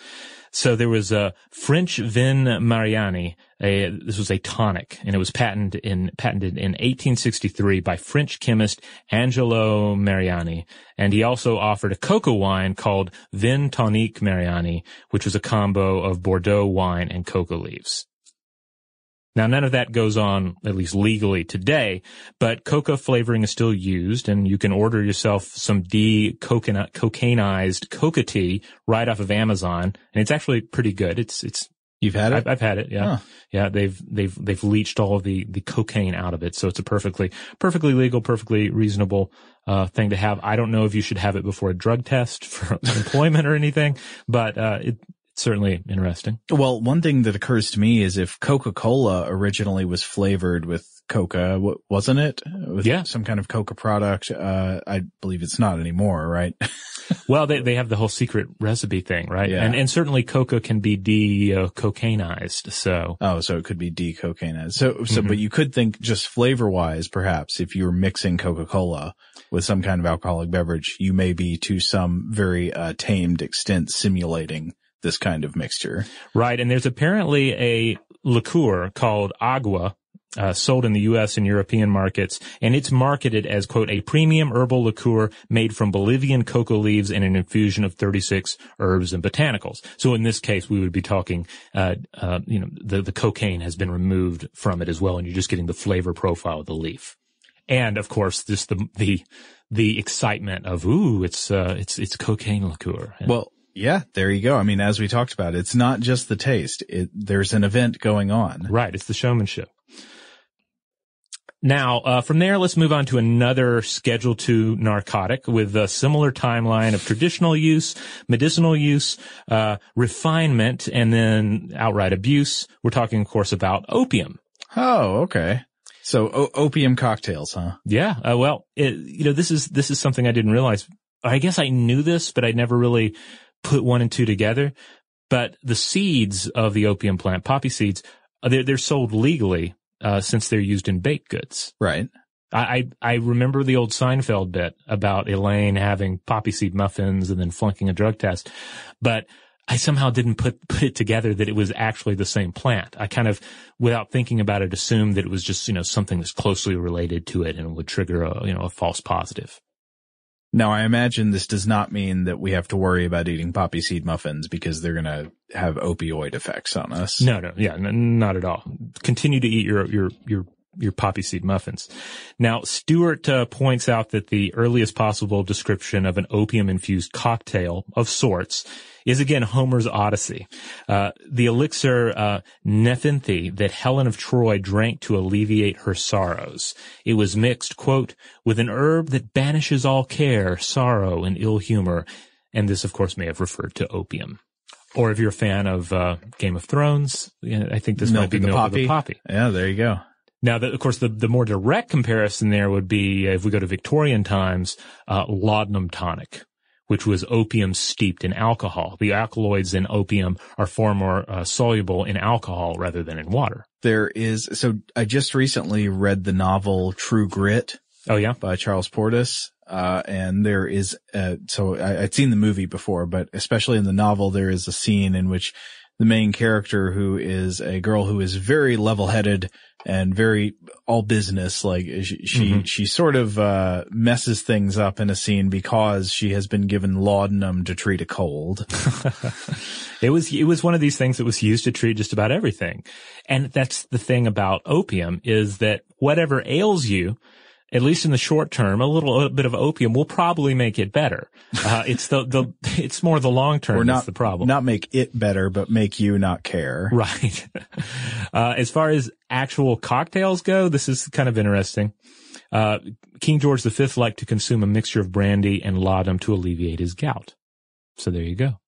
So there was a French Vin Mariani. A, this was a tonic, and it was patented in patented in 1863 by French chemist Angelo Mariani. And he also offered a coca wine called Vin Tonique Mariani, which was a combo of Bordeaux wine and coca leaves. Now, none of that goes on, at least legally today, but coca flavoring is still used, and you can order yourself some de-cocainized coca tea right off of Amazon, and it's actually pretty good. It's, it's, You've had it? I've, I've had it, yeah. Huh. Yeah, they've, they've, they've leached all of the, the cocaine out of it, so it's a perfectly, perfectly legal, perfectly reasonable, uh, thing to have. I don't know if you should have it before a drug test for employment or anything, but, uh, it, certainly interesting. Well, one thing that occurs to me is if Coca-Cola originally was flavored with coca, wasn't it? With yeah. some kind of coca product. Uh, I believe it's not anymore, right? well, they, they have the whole secret recipe thing, right? Yeah. And, and certainly coca can be de-cocainized, so. Oh, so it could be de-cocainized. So, so, mm-hmm. but you could think just flavor wise, perhaps if you're mixing Coca-Cola with some kind of alcoholic beverage, you may be to some very, uh, tamed extent simulating this kind of mixture. Right. And there's apparently a liqueur called Agwa. Uh, sold in the U.S. and European markets, and it's marketed as quote a premium herbal liqueur made from Bolivian coca leaves and an infusion of 36 herbs and botanicals. So in this case, we would be talking, uh, uh, you know, the the cocaine has been removed from it as well, and you're just getting the flavor profile of the leaf, and of course, this the the the excitement of ooh, it's uh, it's it's cocaine liqueur. Well, yeah, there you go. I mean, as we talked about, it's not just the taste. It, there's an event going on. Right. It's the showmanship. Now, uh, from there, let's move on to another Schedule II narcotic with a similar timeline of traditional use, medicinal use, uh, refinement, and then outright abuse. We're talking, of course, about opium. Oh, okay. So o- opium cocktails, huh? Yeah. Uh, well, it, you know, this is this is something I didn't realize. I guess I knew this, but I never really put one and two together. But the seeds of the opium plant, poppy seeds, they're, they're sold legally, uh, since they're used in baked goods. Right. I, I remember the old Seinfeld bit about Elaine having poppy seed muffins and then flunking a drug test, but I somehow didn't put, put it together that it was actually the same plant. I kind of, without thinking about it, assumed that it was just, you know, something that's closely related to it and would trigger a, you know, a false positive. Now, I imagine this does not mean that we have to worry about eating poppy seed muffins because they're going to have opioid effects on us. No, no, yeah, not at all. Continue to eat your, your, your, your poppy seed muffins. Now, Stewart uh, points out that the earliest possible description of an opium infused cocktail of sorts is again Homer's Odyssey. Uh, the elixir uh, Nepenthe that Helen of Troy drank to alleviate her sorrows. It was mixed, quote, with an herb that banishes all care, sorrow, and ill humor. And this, of course, may have referred to opium. Or if you're a fan of uh, Game of Thrones, I think this milk might be the milk poppy. the poppy. Yeah, there you go. Now, the, of course, the, the more direct comparison there would be, if we go to Victorian times, uh, laudanum tonic, which was opium steeped in alcohol. The alkaloids in opium are far more uh, soluble in alcohol rather than in water. There is, so I just recently read the novel True Grit. Oh yeah? By Charles Portis. Uh, and there is, uh, so I, I'd seen the movie before, but especially in the novel, there is a scene in which the main character who is a girl who is very level-headed and very all business. Like she, she, Mm-hmm. she sort of, uh, messes things up in a scene because she has been given laudanum to treat a cold. It was, it was one of these things that was used to treat just about everything. And that's the thing about opium is that whatever ails you, at least in the short term, a little bit of opium will probably make it better. Uh, it's the, the, it's more the long term that's the problem. Not make it better, but make you not care. Right. Uh, as far as actual cocktails go, this is kind of interesting. Uh, King George V liked to consume a mixture of brandy and laudanum to alleviate his gout. So there you go.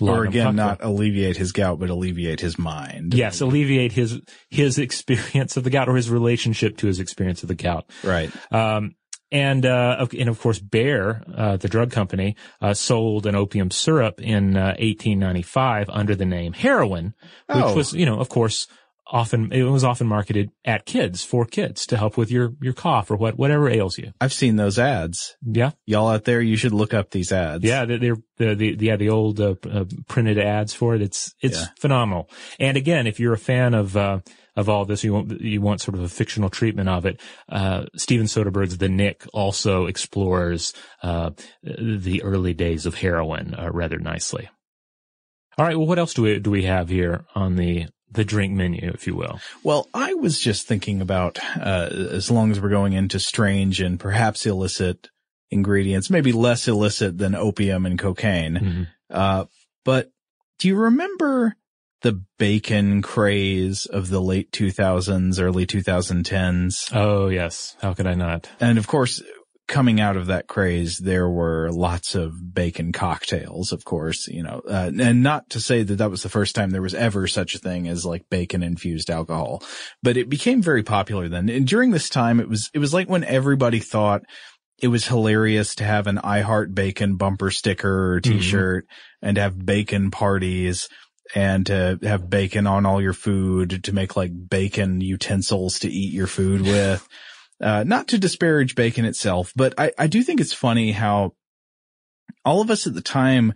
Or again, not alleviate his gout, but alleviate his mind. Yes, alleviate his his experience of the gout or his relationship to his experience of the gout. Right. Um, and uh, and of course, Bayer, uh, the drug company, uh, sold an opium syrup in uh, 1895 under the name heroin, which Oh. was, you know, of course, often, it was often marketed at kids for kids to help with your, your cough or what, whatever ails you. I've seen those ads. Yeah. Y'all out there, you should look up these ads. Yeah, they're, they're the, the, yeah, the old uh, uh, printed ads for it. It's, it's Yeah. phenomenal. And again, if you're a fan of, uh, of all this, you want, you want sort of a fictional treatment of it. Uh, Steven Soderbergh's The Knick also explores, uh, the early days of heroin, uh, rather nicely. All right. Well, what else do we, do we have here on the, the drink menu, if you will? Well, I was just thinking about, uh, as long as we're going into strange and perhaps illicit ingredients, maybe less illicit than opium and cocaine. Mhm. Uh, but do you remember the bacon craze of the late 2000s, early 2010s? Oh, yes. How could I not? And of course, coming out of that craze, there were lots of bacon cocktails, of course, you know, uh, and not to say that that was the first time there was ever such a thing as like bacon infused alcohol, but it became very popular then. And during this time, it was, it was like when everybody thought it was hilarious to have an I Heart Bacon bumper sticker or t-shirt and have bacon parties and to have bacon on all your food to make like bacon utensils to eat your food with. Uh, not to disparage bacon itself, but I, I do think it's funny how all of us at the time,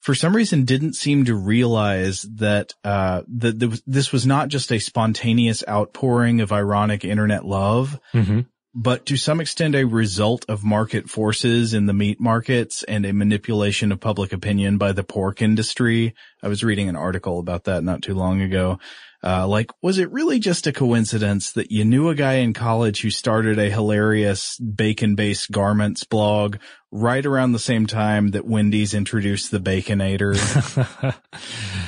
for some reason, didn't seem to realize that, uh, that this was not just a spontaneous outpouring of ironic internet love, Mm-hmm. but to some extent a result of market forces in the meat markets and a manipulation of public opinion by the pork industry. I was reading an article about that not too long ago. Uh, like, was it really just a coincidence that you knew a guy in college who started a hilarious bacon-based garments blog right around the same time that Wendy's introduced the Baconator?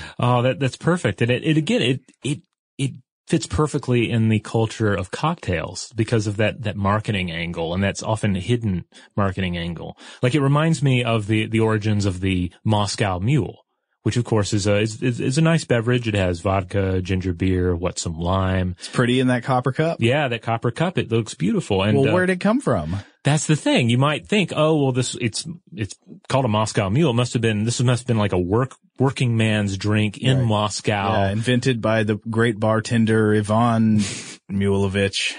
oh, that that's perfect. And it, it again, it it it fits perfectly in the culture of cocktails because of that that marketing angle, and that's often a hidden marketing angle. Like it reminds me of the the origins of the Moscow Mule. Which of course is a is, is, is a nice beverage. It has vodka, ginger beer, what some lime. it's pretty in that copper cup. Yeah, that copper cup. It looks beautiful. And well, uh, where'd it come from? that's the thing. You might think, oh, well, this, it's, it's called a Moscow mule. It must have been, this must have been like a work, working man's drink in Right. Moscow. Yeah, invented by the great bartender Ivan Mulevich.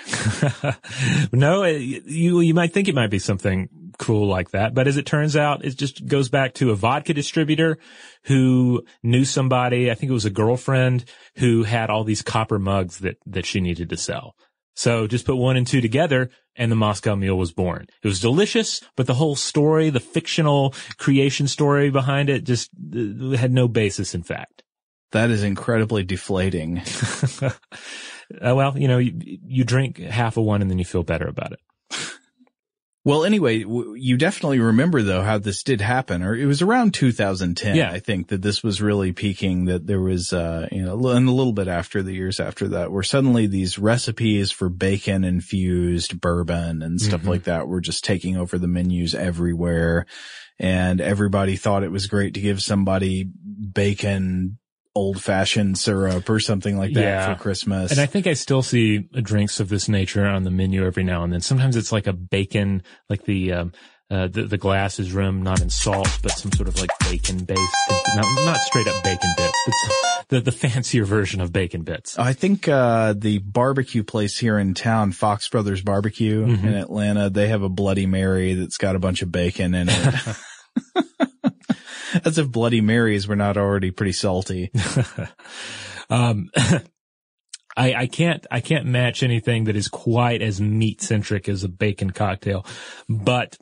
no, it, you, you might think it might be something cool like that, but as it turns out, it just goes back to a vodka distributor who knew somebody, I think it was a girlfriend who had all these copper mugs that, that she needed to sell. So just put one and two together and the Moscow Mule was born. It was delicious, but the whole story, the fictional creation story behind it just uh, had no basis in fact. That is incredibly deflating. uh, well, you know, you, you drink half of one and then you feel better about it. Well, anyway, w- you definitely remember though how this did happen, or it was around 2010. Yeah. I think that this was really peaking. That there was, uh, you know, and a little bit after the years after that, where suddenly these recipes for bacon infused bourbon and stuff Mhm. like that were just taking over the menus everywhere, and everybody thought it was great to give somebody bacon old fashioned syrup or something like that Yeah. for Christmas. And I think I still see drinks of this nature on the menu every now and then. Sometimes it's like a bacon, like the, um, uh, the, the glass is rimmed not in salt, but some sort of like bacon based, not, not straight up bacon bits, but some, the, the fancier version of bacon bits. I think uh the barbecue place here in town, Fox Brothers Barbecue Mhm. in Atlanta, they have a Bloody Mary that's got a bunch of bacon in it. As if Bloody Marys were not already pretty salty. um, I, I can't, I can't match anything that is quite as meat centric as a bacon cocktail, but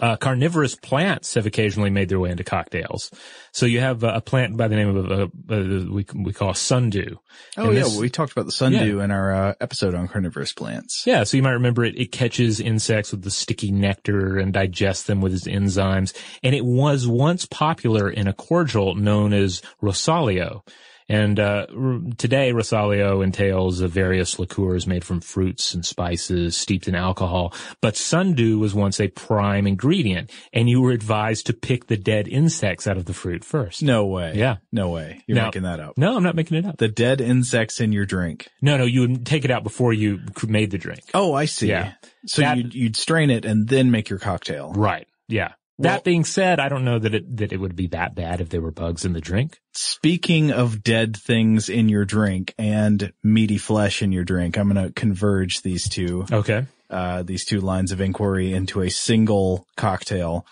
uh, carnivorous plants have occasionally made their way into cocktails. So you have a plant by the name of uh, uh, we we call sundew. Oh And yeah, this- we talked about the sundew in our uh, episode on carnivorous plants. Yeah, so you might remember it. It catches insects with the sticky nectar and digests them with its enzymes. And it was once popular in a cordial known as Rosolio. And uh, r- today, Rosolio entails uh, various liqueurs made from fruits and spices steeped in alcohol. But sundew was once a prime ingredient, and you were advised to pick the dead insects out of the fruit first. No way. Yeah. No way. You're Now- making that up. No, I'm not making it up. The dead insects in your drink. No, no, you would take it out before you made the drink. Oh, I see. Yeah. So That- you'd, you'd strain it and then make your cocktail. Right. Yeah. That being said, I don't know that it that it would be that bad if there were bugs in the drink. Speaking of dead things in your drink and meaty flesh in your drink, I'm going to converge these two. Okay. Uh, these two lines of inquiry into a single cocktail,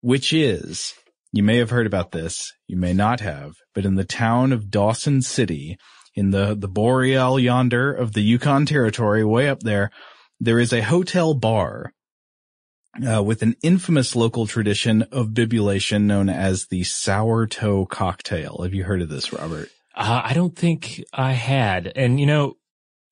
which is, you may have heard about this, you may not have, but in the town of Dawson City, in the, the Boreal yonder of the Yukon territory, way up there, there is a hotel bar uh, with an infamous local tradition of bibulation known as the sour toe cocktail. Have you heard of this, Robert? Uh, I don't think I had. And you know,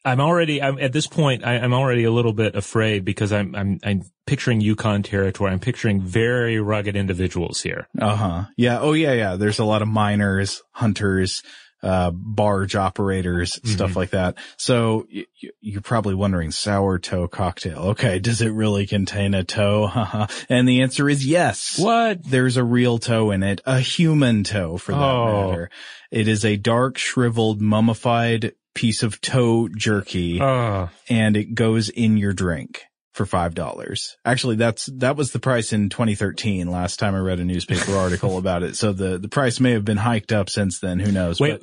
I'm already, I'm at this point, I, am already a little bit afraid because I'm, I'm, I'm picturing Yukon territory. I'm picturing very rugged individuals here. Uh huh. Yeah. Oh yeah. Yeah. There's a lot of miners, hunters, uh, barge operators, mm-hmm. stuff like that. So y- you're probably wondering sour toe cocktail. Okay. Does it really contain a toe? and the answer is yes. What? There's a real toe in it, a human toe for that oh. matter. It is a dark, shriveled, mummified piece of toe jerky uh. and it goes in your drink for five dollars. Actually, that's that was the price in 2013. Last time I read a newspaper article about it, so the the price may have been hiked up since then. Who knows? Wait, but,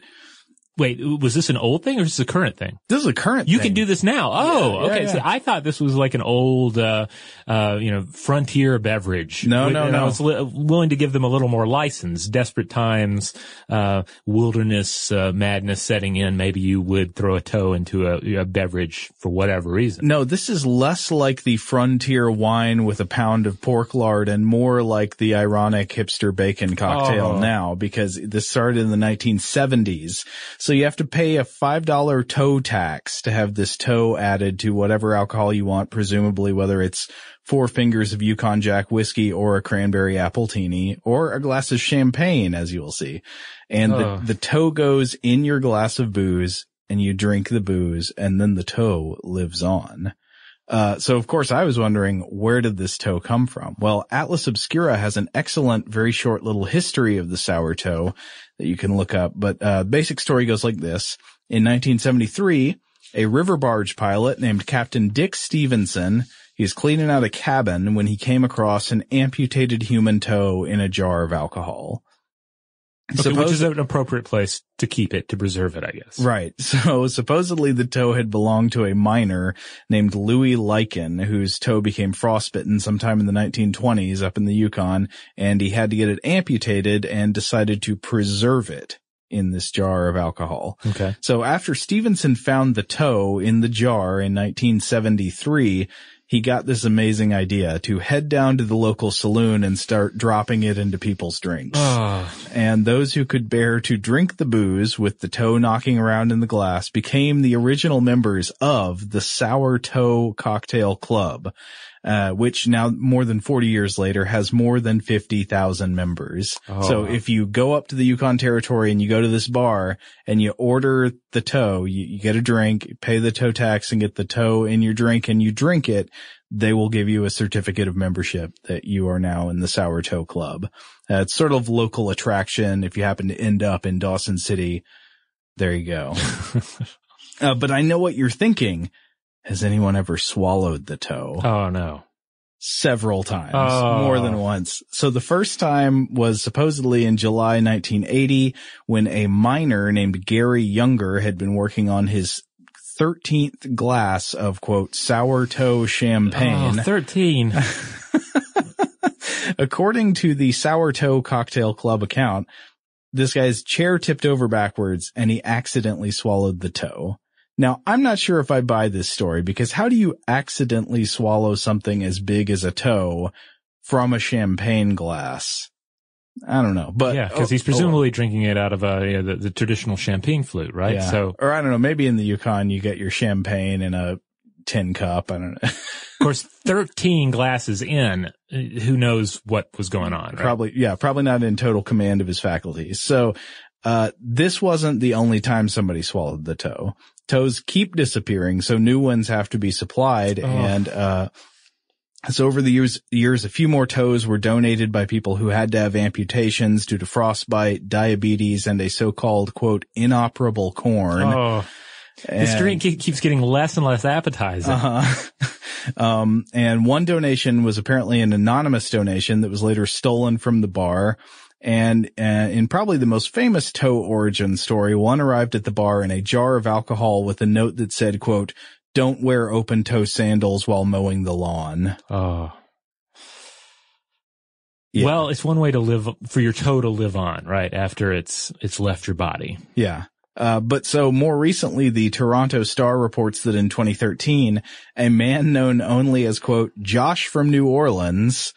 Wait, was this an old thing or is this a current thing? This is a current you thing. can do this now. Oh, yeah, okay. Yeah, yeah. I thought this was like an old, uh, uh, you know, frontier beverage. No, no, and no. I was li- willing to give them a little more license. Desperate times, uh, wilderness, uh, madness setting in. Maybe you would throw a toe into a, a, beverage for whatever reason. No, this is less like the frontier wine with a pound of pork lard and more like the ironic hipster bacon cocktail oh. now because this started in the 1970s. So you have to pay a $5 toe tax to have this toe added to whatever alcohol you want, presumably whether it's four fingers of Yukon Jack whiskey or a cranberry appletini or a glass of champagne, as you will see. And the, the toe goes in your glass of booze and you drink the booze and then the toe lives on. Uh, so of course I was wondering where did this toe come from? Well, Atlas Obscura has an excellent, very short little history of the sour toe that you can look up. But, uh, basic story goes like this. In 1973, a river barge pilot named Captain Dick Stevenson, he's cleaning out a cabin when he came across an amputated human toe in a jar of alcohol. Okay, which is an appropriate place to keep it, to preserve it, I guess. Right. So supposedly the toe had belonged to a miner named Louis Liken, whose toe became frostbitten sometime in the 1920s up in the Yukon, and he had to get it amputated and decided to preserve it in this jar of alcohol. Okay. So after Stevenson found the toe in the jar in 1973, he got this amazing idea to head down to the local saloon and start dropping it into people's drinks. Oh. And those who could bear to drink the booze with the toe knocking around in the glass became the original members of the Sour Toe Cocktail Club uh, which now more than 40 years later has more than 50,000 members. Oh. So if you go up to the Yukon territory and you go to this bar and you order the toe, you, you get a drink, pay the toe tax and get the toe in your drink and you drink it, they will give you a certificate of membership that you are now in the Sour Toe Club. Uh, it's sort of local attraction. If you happen to end up in Dawson City, there you go. uh, but I know what you're thinking. Has anyone ever swallowed the toe? Oh no. Several times, oh. more than oh. once. So the first time was supposedly in July 1980 when a miner named Gary Younger had been working on his 13th glass of quote sour toe champagne. Oh, 13. According to the Sour Toe Cocktail Club account, this guy's chair tipped over backwards and he accidentally swallowed the toe. Now, I'm not sure if I buy this story because how do you accidentally swallow something as big as a toe from a champagne glass? I don't know, but yeah, because oh, he's presumably oh, drinking it out of a you know, the, the, traditional champagne flute, right? Yeah. So, or I don't know, maybe in the Yukon you get your champagne in a tin cup. I don't know. of course, thirteen glasses in, who knows what was going on? Right? Probably, yeah, probably not in total command of his faculties. So, uh, this wasn't the only time somebody swallowed the toe toes keep disappearing, so new ones have to be supplied. Oh. And, uh, so over the years, years, a few more toes were donated by people who had to have amputations due to frostbite, diabetes, and a so-called quote, inoperable corn. Oh. And, this drink keeps getting less and less appetizing. Uh-huh. Um, and one donation was apparently an anonymous donation that was later stolen from the bar. And uh, in probably the most famous toe origin story, one arrived at the bar in a jar of alcohol with a note that said, quote, don't wear open toe sandals while mowing the lawn. Oh. Yeah. Well, it's one way to live for your toe to live on, right? After it's, it's left your body. Yeah. Uh, but so more recently, the Toronto Star reports that in 2013, a man known only as quote, Josh from New Orleans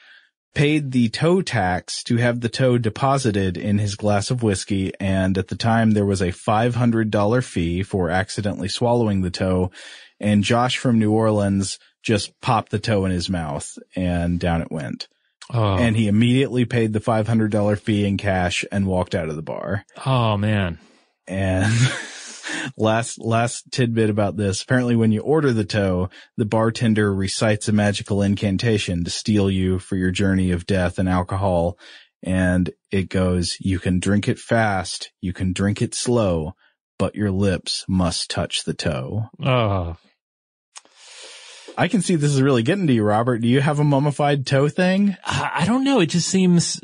paid the toe tax to have the toe deposited in his glass of whiskey. And at the time there was a $500 fee for accidentally swallowing the toe. And Josh from New Orleans just popped the toe in his mouth and down it went. Oh, And he immediately paid the $500 fee in cash and walked out of the bar. oh man. And last, last tidbit about this. Apparently when you order the toe, the bartender recites a magical incantation to steel you for your journey of death and alcohol. And it goes, you can drink it fast, you can drink it slow, but your lips must touch the toe. Oh, I can see this is really getting to you, Robert. Do you have a mummified toe thing? I I don't know. It just seems,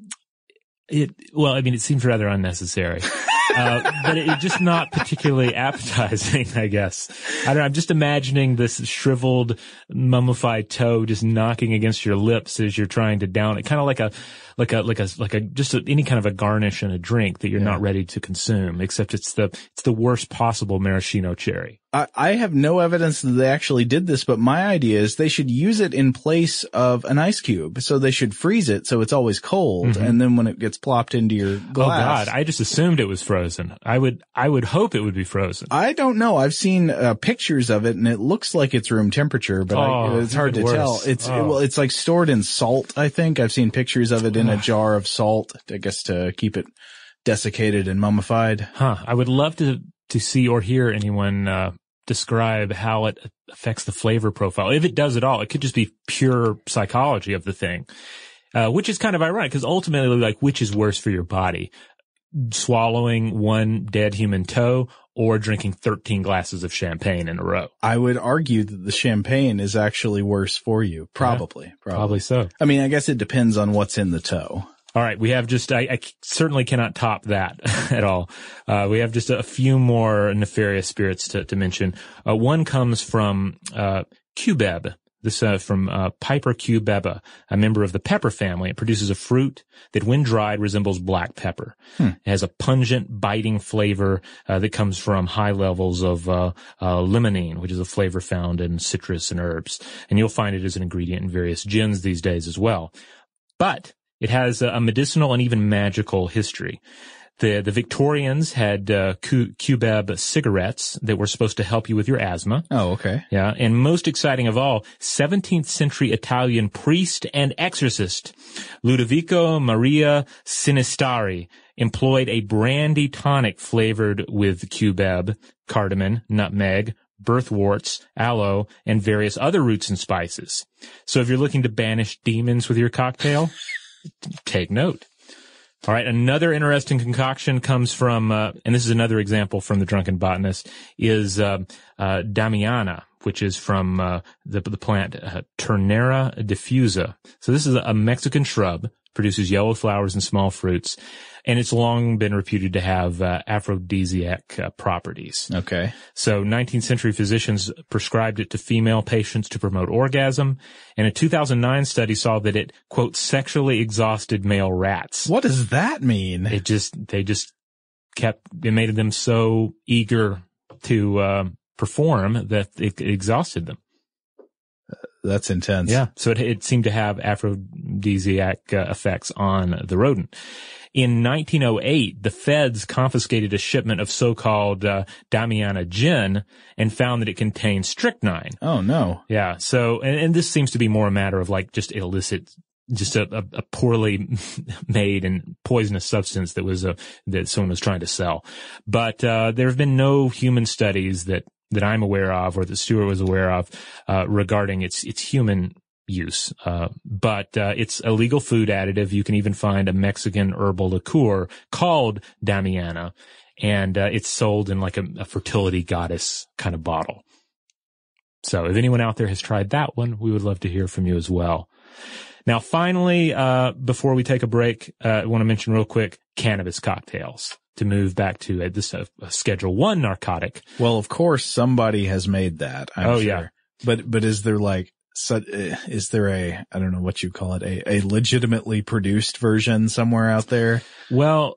it, well, I mean, it seems rather unnecessary. uh, but it, just not particularly appetizing, I guess. I don't know. I'm just imagining this shriveled, mummified toe just knocking against your lips as you're trying to down it. Kind of like a, like a, like a, like a, just a, any kind of a garnish in a drink that you're not ready to consume, except it's the, it's the worst possible maraschino cherry. I, I have no evidence that they actually did this, but my idea is they should use it in place of an ice cube. So they should freeze it so it's always cold. And then when it gets plopped into your glass. Mm-hmm. Oh God, I just assumed it was frozen. I would, I would hope it would be frozen. I don't know. I've seen uh, pictures of it and it looks like it's room temperature, but I, Oh, it's hard to even tell. It's, Oh. well, it's like stored in salt, I think. I've seen pictures of it in a jar of salt, I guess to keep it desiccated and mummified. Huh. I would love to, to see or hear anyone, uh, describe how it affects the flavor profile. If it does at all, it could just be pure psychology of the thing. Uh, which is kind of ironic because ultimately, like, which is worse for your body? Swallowing one dead human toe or drinking 13 glasses of champagne in a row? I would argue that the champagne is actually worse for you. Probably. Probably so. I mean, I guess it depends on what's in the toe. All right, we have just, I, I certainly cannot top that at all. Uh, we have just a few more nefarious spirits to, to mention. Uh, one comes from, uh, Cubeb. This, uh, from, uh, Piper cubeba, a member of the pepper family. It produces a fruit that when dried resembles black pepper. It has a pungent, biting flavor, uh, that comes from high levels of, uh, uh, limonene, which is a flavor found in citrus and herbs. And you'll find it as an ingredient in various gins these days as well. But it has a medicinal and even magical history. The, the Victorians had, uh, Cu- Cubeb cigarettes that were supposed to help you with your asthma. Oh, okay. Yeah. And most exciting of all, 17th century Italian priest and exorcist Ludovico Maria Sinistrari employed a brandy tonic flavored with cubeb, cardamom, nutmeg, birthworts, aloe, and various other roots and spices. So if you're looking to banish demons with your cocktail, take note. All right, another interesting concoction comes from, uh, and this is another example from the Drunken Botanist, is uh, uh, Damiana, which is from uh, the, the plant uh, Turnera diffusa. So this is a Mexican shrub, produces yellow flowers and small fruits, and it's long been reputed to have uh, aphrodisiac uh, properties. Okay. So 19th century physicians prescribed it to female patients to promote orgasm, and a 2009 study saw that it, quote, sexually exhausted male rats. What does that mean? It just, they just kept, it made them so eager to, uh, perform that it exhausted them. That's intense. Yeah. So it, it seemed to have aphrodisiac uh, effects on the rodent. In 1908, the feds confiscated a shipment of so-called uh, Damiana gin and found that it contained strychnine. Oh no. Yeah. So, and, and this seems to be more a matter of like just illicit, just a, a, a poorly made and poisonous substance that was a, that someone was trying to sell. But, uh, there have been no human studies that, that I'm aware of or that Stewart was aware of, uh, regarding its, its human use. Uh, but, uh, it's a legal food additive. You can even find a Mexican herbal liqueur called Damiana and, uh, it's sold in like a, a fertility goddess kind of bottle. So if anyone out there has tried that one, we would love to hear from you as well. Now, finally, uh, before we take a break, uh, I want to mention real quick cannabis cocktails to move back to a, this a, a Schedule One narcotic. Well, of course, somebody has made that. I'm Oh, sure. yeah. but but is there like so, uh, is there a I don't know what you call it a a legitimately produced version somewhere out there? Well,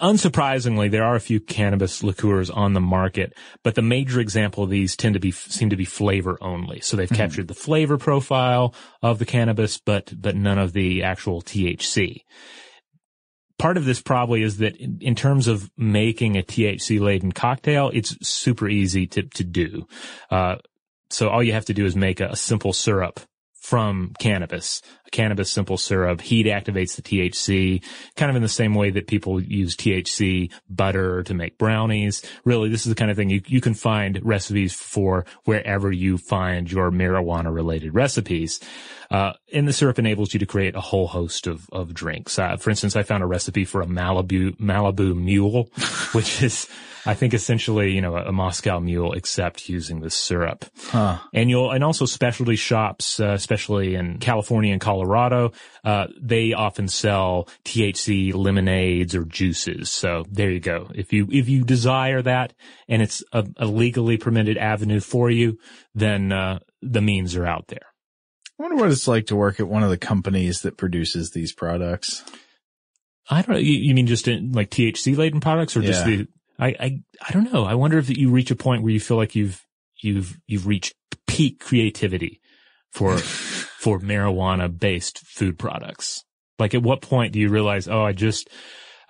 unsurprisingly, there are a few cannabis liqueurs on the market, but the major example of these tend to be seem to be flavor only. So they've captured the flavor profile of the cannabis, but but none of the actual THC. Part of this probably is that in, in terms of making a THC laden cocktail, it's super easy to to do. Uh, so all you have to do is make a, a simple syrup from cannabis, cannabis simple syrup. Heat activates the THC, kind of in the same way that people use THC butter to make brownies. Really, this is the kind of thing you, you can find recipes for wherever you find your marijuana related recipes. Uh, and the syrup enables you to create a whole host of, of drinks. Uh, for instance, I found a recipe for a Malibu, Malibu mule, which is, I think essentially, you know, a, a Moscow mule except using the syrup. Huh. And you'll, and also specialty shops, uh, especially in California and Colorado, uh, they often sell THC lemonades or juices. So there you go. If you, if you desire that and it's a, a legally permitted avenue for you, then, uh, the means are out there. I wonder what it's like to work at one of the companies that produces these products. I don't know. You, you mean just in like THC laden products or just the, I, I, I don't know. I wonder if you reach a point where you feel like you've, you've, you've reached peak creativity for, for marijuana based food products. Like at what point do you realize, oh, I just,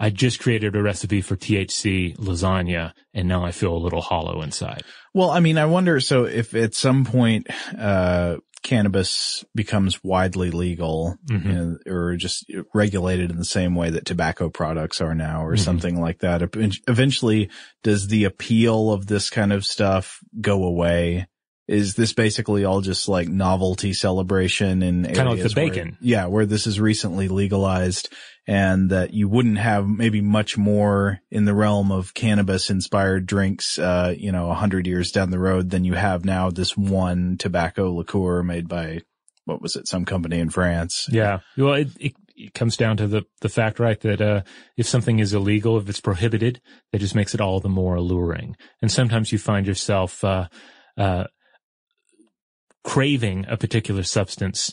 I just created a recipe for THC lasagna and now I feel a little hollow inside. Well, I mean, I wonder, so if at some point, uh, cannabis becomes widely legal Mhm. you know, or just regulated in the same way that tobacco products are now or Mhm. something like that. Eventually, does the appeal of this kind of stuff go away? Is this basically all just like novelty celebration and Kinda like the bacon. yeah, where this is recently legalized and that you wouldn't have maybe much more in the realm of cannabis inspired drinks, uh, you know, a hundred years down the road than you have now this one tobacco liqueur made by, what was it, some company in France. Yeah. Well, it, it, it comes down to the, the fact, right, that, uh, if something is illegal, if it's prohibited, that just makes it all the more alluring. And sometimes you find yourself, uh, uh, craving a particular substance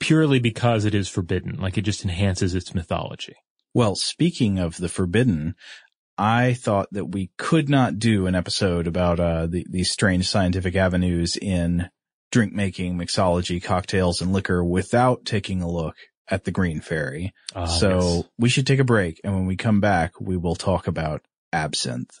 purely because it is forbidden. Like it just enhances its mythology. Well, speaking of the forbidden, I thought that we could not do an episode about, uh, the, these strange scientific avenues in drink making, mixology, cocktails, and liquor without taking a look at the Green Fairy. Ah, so yes. we should take a break. And when we come back, we will talk about absinthe.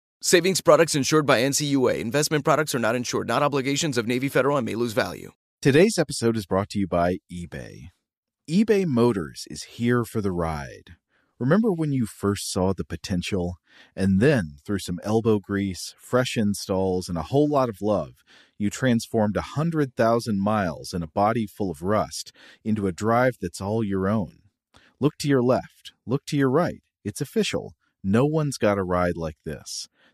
Savings products insured by NCUA. Investment products are not insured, not obligations of Navy Federal and may lose value. Today's episode is brought to you by eBay. eBay Motors is here for the ride. Remember when you first saw the potential? And then, through some elbow grease, fresh installs, and a whole lot of love, you transformed a 100,000 miles and a body full of rust into a drive that's all your own. Look to your left, look to your right. It's official. No one's got a ride like this.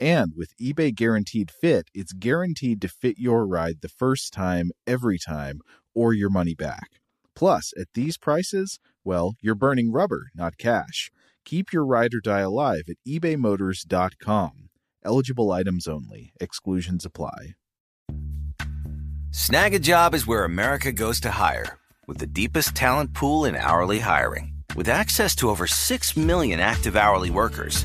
And with eBay Guaranteed Fit, it's guaranteed to fit your ride the first time, every time, or your money back. Plus, at these prices, well, you're burning rubber, not cash. Keep your ride or die alive at ebaymotors.com. Eligible items only, exclusions apply. Snagajob is where America goes to hire, with the deepest talent pool in hourly hiring. With access to over 6 million active hourly workers,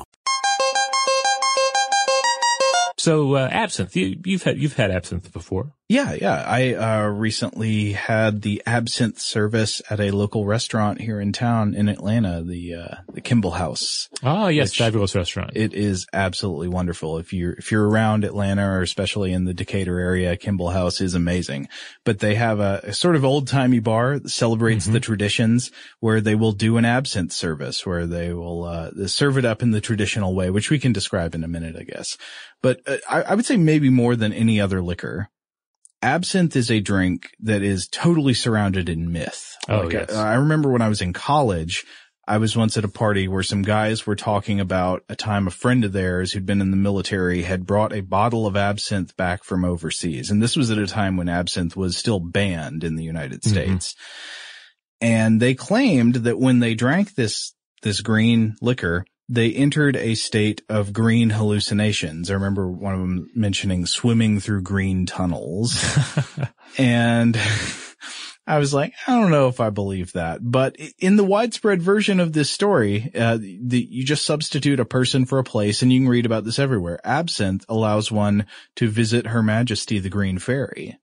So uh, absinthe, you, you've had you've had absinthe before. Yeah, yeah. I uh, recently had the absinthe service at a local restaurant here in town in Atlanta, the uh, the Kimball House. Oh yes, fabulous restaurant. It is absolutely wonderful. If you're if you're around Atlanta or especially in the Decatur area, Kimball House is amazing. But they have a, a sort of old timey bar that celebrates mm-hmm. the traditions, where they will do an absinthe service, where they will uh, serve it up in the traditional way, which we can describe in a minute, I guess. But uh, I, I would say maybe more than any other liquor absinthe is a drink that is totally surrounded in myth. Oh, like, yes. I, I remember when I was in college, I was once at a party where some guys were talking about a time a friend of theirs who'd been in the military had brought a bottle of absinthe back from overseas. And this was at a time when absinthe was still banned in the United mm-hmm. States. And they claimed that when they drank this, this green liquor, they entered a state of green hallucinations. I remember one of them mentioning swimming through green tunnels. and I was like, I don't know if I believe that, but in the widespread version of this story, uh, the, you just substitute a person for a place and you can read about this everywhere. Absinthe allows one to visit Her Majesty the Green Fairy.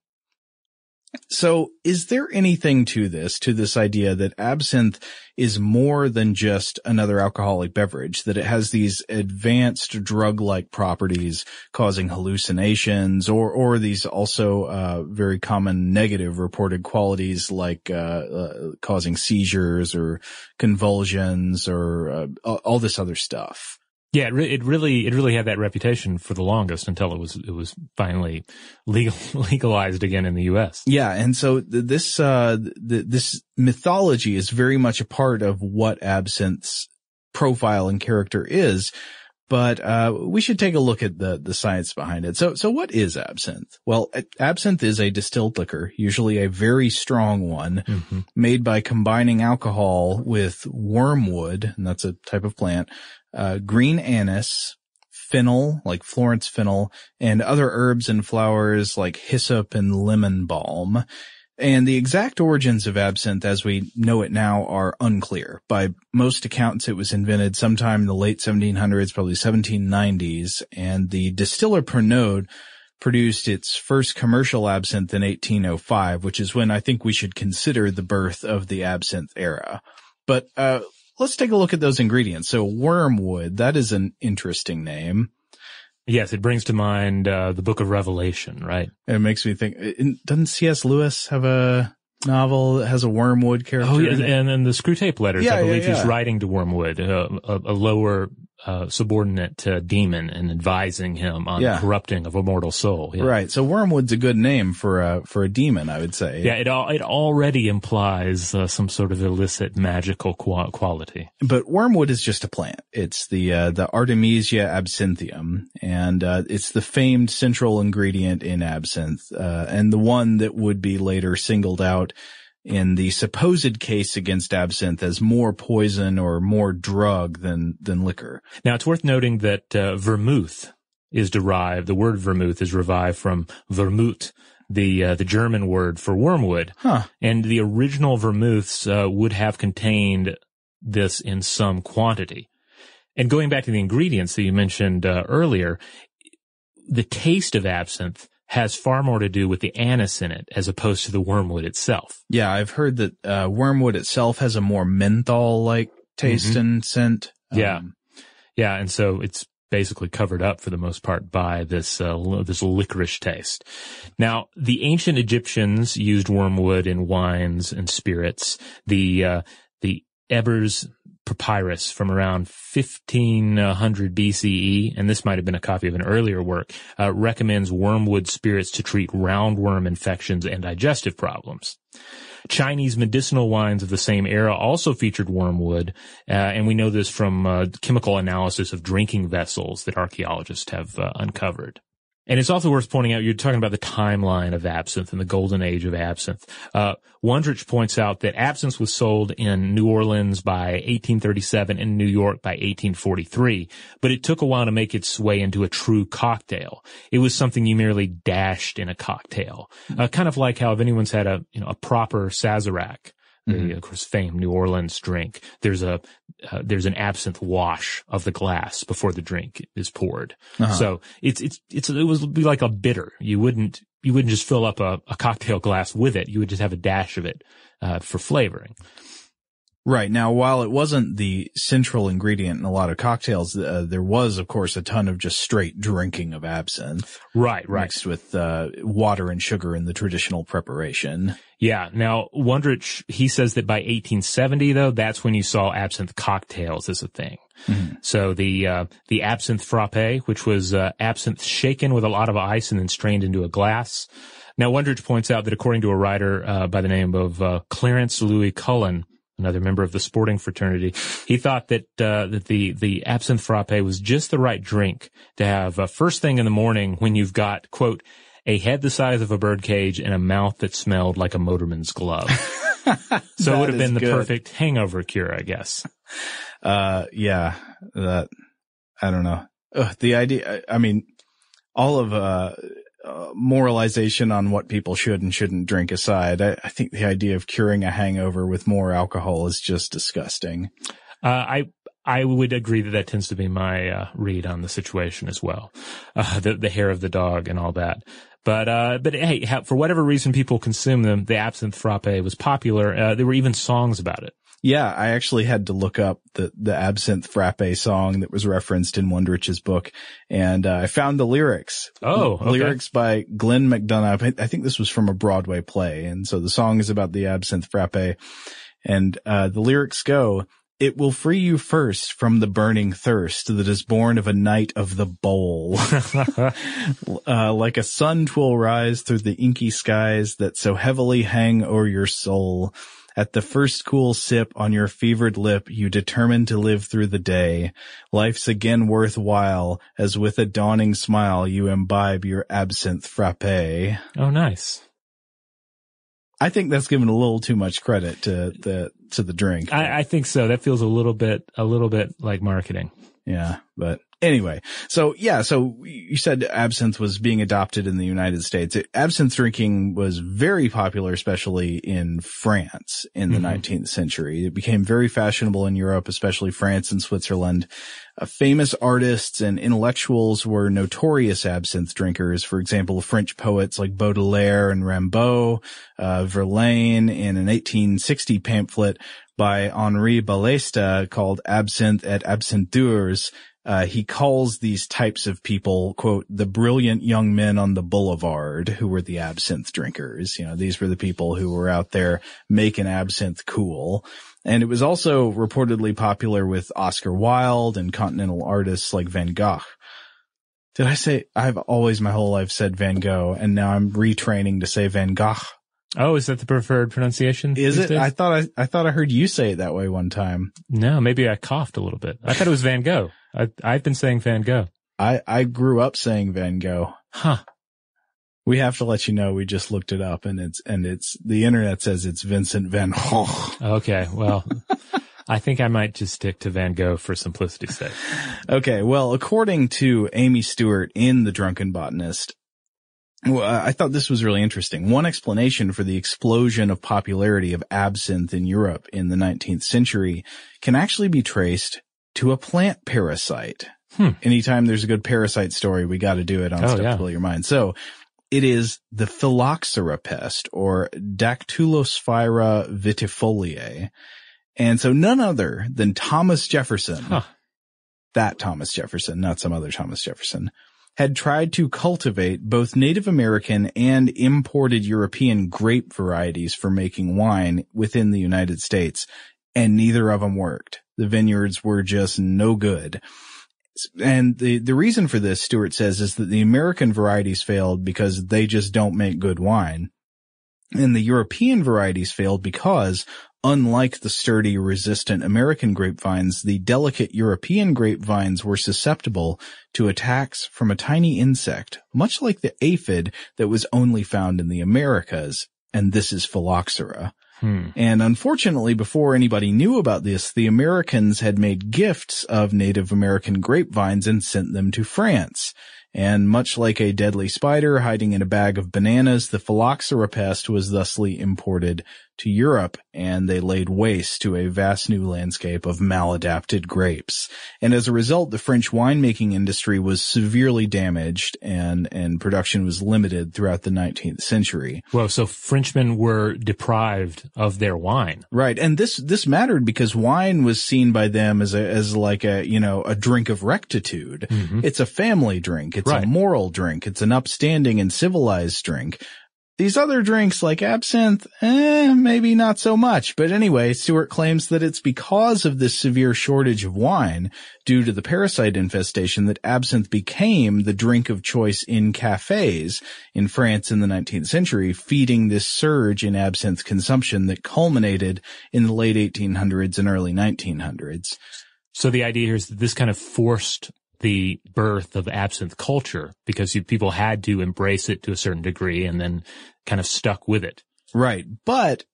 So is there anything to this, to this idea that absinthe is more than just another alcoholic beverage, that it has these advanced drug-like properties causing hallucinations or, or these also, uh, very common negative reported qualities like, uh, uh causing seizures or convulsions or, uh, all this other stuff? Yeah, it, re- it, really, it really had that reputation for the longest until it was, it was finally legal, legalized again in the U.S. Yeah. And so this, uh, this mythology is very much a part of what absinthe's profile and character is. But, uh, we should take a look at the, the science behind it. So, so what is absinthe? Well, absinthe is a distilled liquor, usually a very strong one, mm-hmm. made by combining alcohol with wormwood, and that's a type of plant, uh, green anise, fennel, like Florence fennel, and other herbs and flowers like hyssop and lemon balm. And the exact origins of absinthe as we know it now are unclear. By most accounts, it was invented sometime in the late 1700s, probably 1790s, and the distiller Pernod produced its first commercial absinthe in 1805, which is when I think we should consider the birth of the absinthe era. But, uh, let's take a look at those ingredients. So wormwood, that is an interesting name. Yes, it brings to mind uh, the Book of Revelation, right? It makes me think. Doesn't C.S. Lewis have a novel that has a wormwood character? Oh, yeah, and then the Screwtape Letters. Yeah, I believe yeah, yeah. he's writing to Wormwood, uh, a, a, lower uh, subordinate to demon and advising him on yeah. corrupting of a mortal soul. Yeah. Right. So wormwood's a good name for a for a demon, I would say. Yeah, it all, it already implies uh, some sort of illicit magical quality. But wormwood is just a plant. It's the uh, the Artemisia absinthium, and uh, it's the famed central ingredient in absinthe, uh, and the one that would be later singled out in the supposed case against absinthe as more poison or more drug than than liquor. Now it's worth noting that uh, vermouth is derived. The word vermouth is derived from vermut, the uh, the German word for wormwood. Huh. And the original vermouths uh, would have contained this in some quantity. And going back to the ingredients that you mentioned uh, earlier, the taste of absinthe has far more to do with the anise in it as opposed to the wormwood itself. Yeah, I've heard that uh, wormwood itself has a more menthol-like taste Mhm. and scent. Yeah. Um, Yeah, and so it's basically covered up for the most part by this uh, this licorice taste. Now, the ancient Egyptians used wormwood in wines and spirits. The uh, the Ebers papyrus from around 1500 BCE, and this might have been a copy of an earlier work, uh, recommends wormwood spirits to treat roundworm infections and digestive problems. Chinese medicinal wines of the same era also featured wormwood, uh, and we know this from uh, chemical analysis of drinking vessels that archaeologists have uh, uncovered. And it's also worth pointing out, you're talking about the timeline of absinthe and the golden age of absinthe. Uh, Wondrich points out that absinthe was sold in New Orleans by 1837 and New York by 1843, but it took a while to make its way into a true cocktail. It was something you merely dashed in a cocktail. Uh, kind of like how if anyone's had a, you know, a proper Sazerac, the, Mhm. of course, fame New Orleans drink. There's a uh, there's an absinthe wash of the glass before the drink is poured. Uh-huh. So it's it's it's it would be like a bitter. You wouldn't you wouldn't just fill up a, a cocktail glass with it. You would just have a dash of it uh, for flavoring. Right. Now, while it wasn't the central ingredient in a lot of cocktails, uh, there was, of course, a ton of just straight drinking of absinthe. Right, right. Mixed with uh, water and sugar in the traditional preparation. Yeah. Now, Wondrich, he says that by 1870, though, that's when you saw absinthe cocktails as a thing. So the uh, the absinthe frappe, which was uh, absinthe shaken with a lot of ice and then strained into a glass. Now, Wondrich points out that according to a writer uh, by the name of uh, Clarence Louis Cullen, another member of the sporting fraternity, he thought that uh, that the the absinthe frappe was just the right drink to have uh, first thing in the morning when you've got quote a head the size of a bird cage and a mouth that smelled like a motorman's glove. so it would have been the good. perfect hangover cure, I guess. Uh, yeah, that, I don't know. Ugh, the idea, I, I mean, all of, uh, uh, moralization on what people should and shouldn't drink aside, I, I think the idea of curing a hangover with more alcohol is just disgusting. Uh, I I would agree that that tends to be my uh, read on the situation as well, uh, the the hair of the dog and all that. But uh, but hey, for whatever reason, people consume them. The absinthe frappe was popular. There were even songs about it. Yeah, I actually had to look up the, the absinthe frappe song that was referenced in Wondrich's book and uh, I found the lyrics. Oh, okay. lyrics by Glen MacDonough. I think this was from a Broadway play. And so the song is about the absinthe frappe and, uh, the lyrics go, it will free you first from the burning thirst that is born of a night of the bowl. uh, like a sun twill rise through the inky skies that so heavily hang o'er your soul. At the first cool sip on your fevered lip, you determine to live through the day. Life's again worthwhile as with a dawning smile you imbibe your absinthe frappe. Oh, nice. I think that's given a little too much credit to the, to the drink. I, I think so. That feels a little bit a little bit like marketing. Yeah, but anyway, so yeah, so you said absinthe was being adopted in the United States. It, absinthe drinking was very popular, especially in France in the Mhm. 19th century. It became very fashionable in Europe, especially France and Switzerland. Uh, famous artists and intellectuals were notorious absinthe drinkers. For example, French poets like Baudelaire and Rimbaud, uh, Verlaine in an 1860 pamphlet by Henri Balesta called Absinthe et Absintheurs. Uh, he calls these types of people, quote, the brilliant young men on the boulevard who were the absinthe drinkers. You know, these were the people who were out there making absinthe cool. And it was also reportedly popular with Oscar Wilde and continental artists like Van Gogh. Did I say, I've always my whole life said Van Gogh and now I'm retraining to say Van Gogh. Oh, is that the preferred pronunciation? Is it? days? I thought I, I thought I heard you say it that way one time. no, maybe I coughed a little bit. I thought it was Van Gogh. I, I've been saying Van Gogh. I, I grew up saying Van Gogh. Huh. We have to let you know we just looked it up and it's, and it's, the internet says it's Vincent Van Gogh. Okay. Well, I think I might just stick to Van Gogh for simplicity's sake. Okay. Well, according to Amy Stewart in The Drunken Botanist, Well, I thought this was really interesting. One explanation for the explosion of popularity of absinthe in Europe in the 19th century can actually be traced to a plant parasite. Hmm. Anytime there's a good parasite story, we got to do it on Oh, Stuff yeah. to Blow Your Mind. So it is the phylloxera pest or Daktulosphaira vitifoliae. And so none other than Thomas Jefferson, Huh. that Thomas Jefferson, not some other Thomas Jefferson, had tried to cultivate both Native American and imported European grape varieties for making wine within the United States, and neither of them worked. The vineyards were just no good. And the, the reason for this, Stewart says, is that the American varieties failed because they just don't make good wine. And the European varieties failed because, unlike the sturdy, resistant American grapevines, the delicate European grapevines were susceptible to attacks from a tiny insect, much like the aphid that was only found in the Americas. And this is phylloxera. Hmm. And unfortunately, before anybody knew about this, the Americans had made gifts of Native American grapevines and sent them to France. And much like a deadly spider hiding in a bag of bananas, the phylloxera pest was thusly imported to Europe and they laid waste to a vast new landscape of maladapted grapes. And as a result, the French winemaking industry was severely damaged and, and production was limited throughout the 19th century. Well, so Frenchmen were deprived of their wine. Right. And this, this mattered because wine was seen by them as a, as like a, you know, a drink of rectitude. Mhm. It's a family drink. It's Right. a moral drink. It's an upstanding and civilized drink. These other drinks like absinthe, eh, maybe not so much. But anyway, Stewart claims that it's because of this severe shortage of wine due to the parasite infestation that absinthe became the drink of choice in cafes in France in the 19th century, feeding this surge in absinthe consumption that culminated in the late 1800s and early 1900s. So the idea here is that this kind of forced the birth of absinthe culture because you, people had to embrace it to a certain degree and then kind of stuck with it. Right. But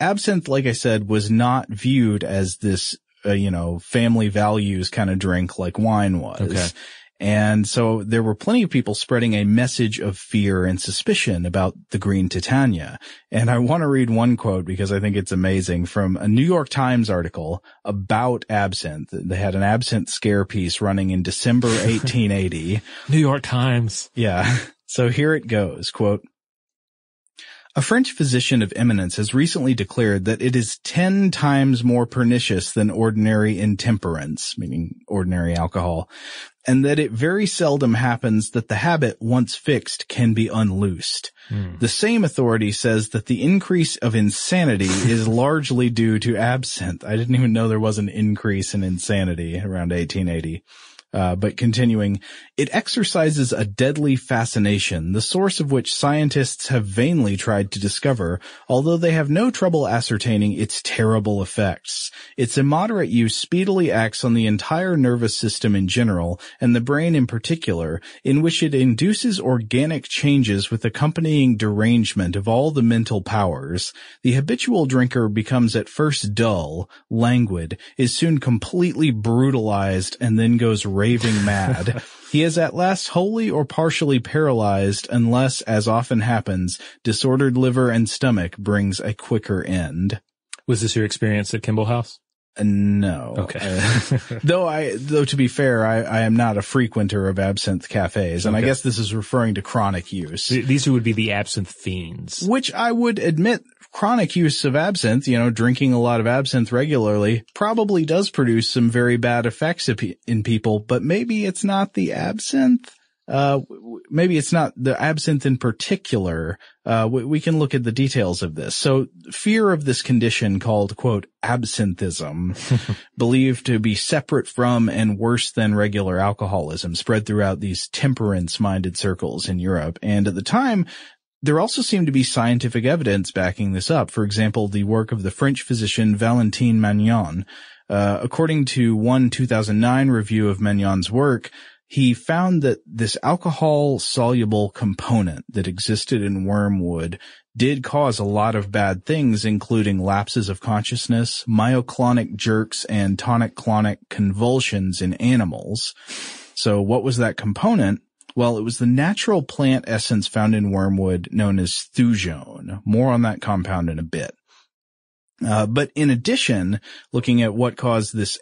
absinthe, like I said, was not viewed as this, uh, you know, family values kind of drink like wine was. Okay. And so there were plenty of people spreading a message of fear and suspicion about the green Titania. And I want to read one quote because I think it's amazing from a New York Times article about absinthe. They had an absinthe scare piece running in December 1880. New York Times. Yeah. So here it goes, quote, a French physician of eminence has recently declared that it is 10 times more pernicious than ordinary intemperance, meaning ordinary alcohol, and that it very seldom happens that the habit once fixed can be unloosed. Hmm. The same authority says that the increase of insanity is largely due to absinthe. I didn't even know there was an increase in insanity around 1880. Uh, but continuing, it exercises a deadly fascination, the source of which scientists have vainly tried to discover, although they have no trouble ascertaining its terrible effects. Its immoderate use speedily acts on the entire nervous system in general, and the brain in particular, in which it induces organic changes with accompanying derangement of all the mental powers. The habitual drinker becomes at first dull, languid, is soon completely brutalized, and then goes raving mad. he is at last wholly or partially paralyzed unless, as often happens, disordered liver and stomach brings a quicker end. Was this your experience at Kimball House? Uh, No. Okay. Uh, though I, though to be fair, I, I am not a frequenter of absinthe cafes, and I guess this is referring to chronic use. These would be the absinthe fiends. Which I would admit chronic use of absinthe, you know, drinking a lot of absinthe regularly probably does produce some very bad effects in people, but maybe it's not the absinthe. Uh, maybe it's not the absinthe in particular. Uh, we, we can look at the details of this. So fear of this condition called, quote, absinthism, believed to be separate from and worse than regular alcoholism spread throughout these temperance minded circles in Europe. And at the time, there also seemed to be scientific evidence backing this up. For example, the work of the French physician Valentin Magnan. Uh, according to one 2009 review of Magnan's work, he found that this alcohol soluble component that existed in wormwood did cause a lot of bad things, including lapses of consciousness, myoclonic jerks, and tonic-clonic convulsions in animals. So what was that component? Well, it was the natural plant essence found in wormwood known as thujone. More on that compound in a bit. Uh, but in addition, looking at what caused this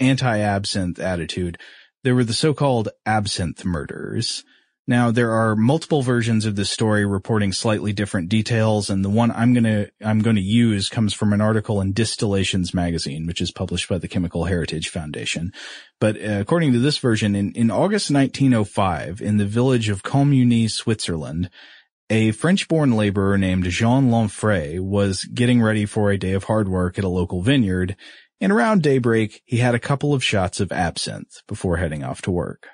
anti-absinthe attitude, there were the so-called absinthe murders. Now there are multiple versions of this story reporting slightly different details, and the one I'm gonna I'm going to use comes from an article in Distillations magazine, which is published by the Chemical Heritage Foundation. But uh, according to this version, in in August 1905, in the village of Commugny, Switzerland, a French-born laborer named Jean Lanfray was getting ready for a day of hard work at a local vineyard, and around daybreak he had a couple of shots of absinthe before heading off to work.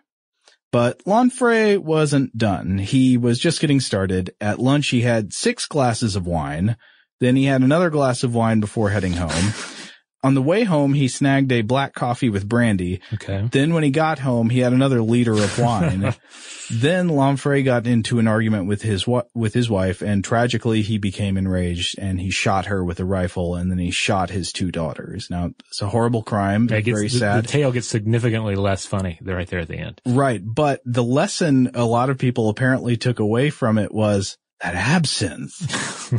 But Lanfray wasn't done. He was just getting started. At lunch, he had six glasses of wine. Then he had another glass of wine before heading home. On the way home, he snagged a black coffee with brandy. Okay. Then when he got home, he had another liter of wine. then Lanfray got into an argument with his with his wife, and tragically, he became enraged and he shot her with a rifle, and then he shot his two daughters. Now, it's a horrible crime. It gets- very the- sad. The tale gets significantly less funny right there at the end. Right. But the lesson a lot of people apparently took away from it was that absinthe.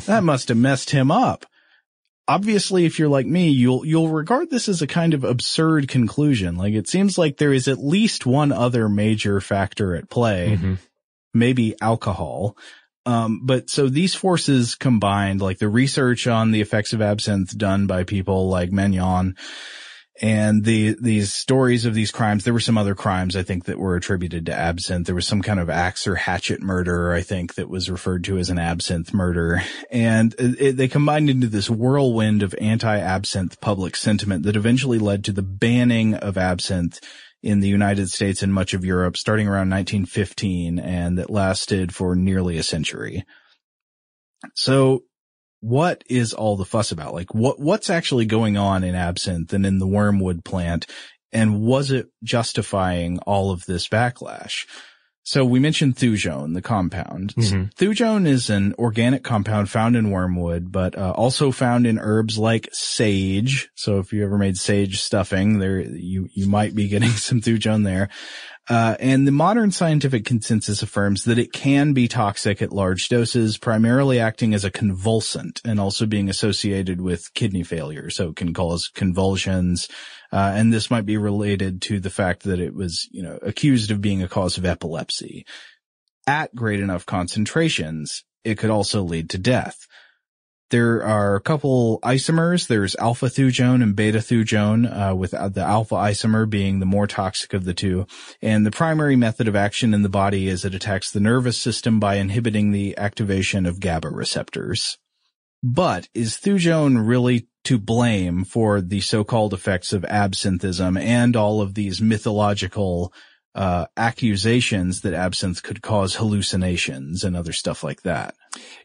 that must have messed him up. Obviously, if you're like me, you'll, you'll regard this as a kind of absurd conclusion. Like it seems like there is at least one other major factor at play, Mm-hmm. maybe alcohol. Um, but so these forces combined, like the research on the effects of absinthe done by people like Magnan and the, these stories of these crimes, there were some other crimes I think that were attributed to absinthe. There was some kind of axe or hatchet murder, I think, that was referred to as an absinthe murder. And it, they combined into this whirlwind of anti-absinthe public sentiment that eventually led to the banning of absinthe in the United States and much of Europe starting around 1915 and that lasted for nearly a century. So what is all the fuss about? Like what, what's actually going on in absinthe and in the wormwood plant? And was it justifying all of this backlash? So we mentioned thujone, the compound. Mhm. Thujone is an organic compound found in wormwood, but uh, also found in herbs like sage. So if you ever made sage stuffing, there you you might be getting some thujone there. Uh, and the modern scientific consensus affirms that it can be toxic at large doses, primarily acting as a convulsant and also being associated with kidney failure. So it can cause convulsions. Uh, and this might be related to the fact that it was, you know, accused of being a cause of epilepsy. At great enough concentrations, it could also lead to death. There are a couple isomers. There's alpha thujone and beta thujone, uh, with the alpha isomer being the more toxic of the two. And the primary method of action in the body is it attacks the nervous system by inhibiting the activation of GABA receptors. But is thujone really to blame for the so-called effects of absinthism and all of these mythological uh, accusations that absinthe could cause hallucinations and other stuff like that?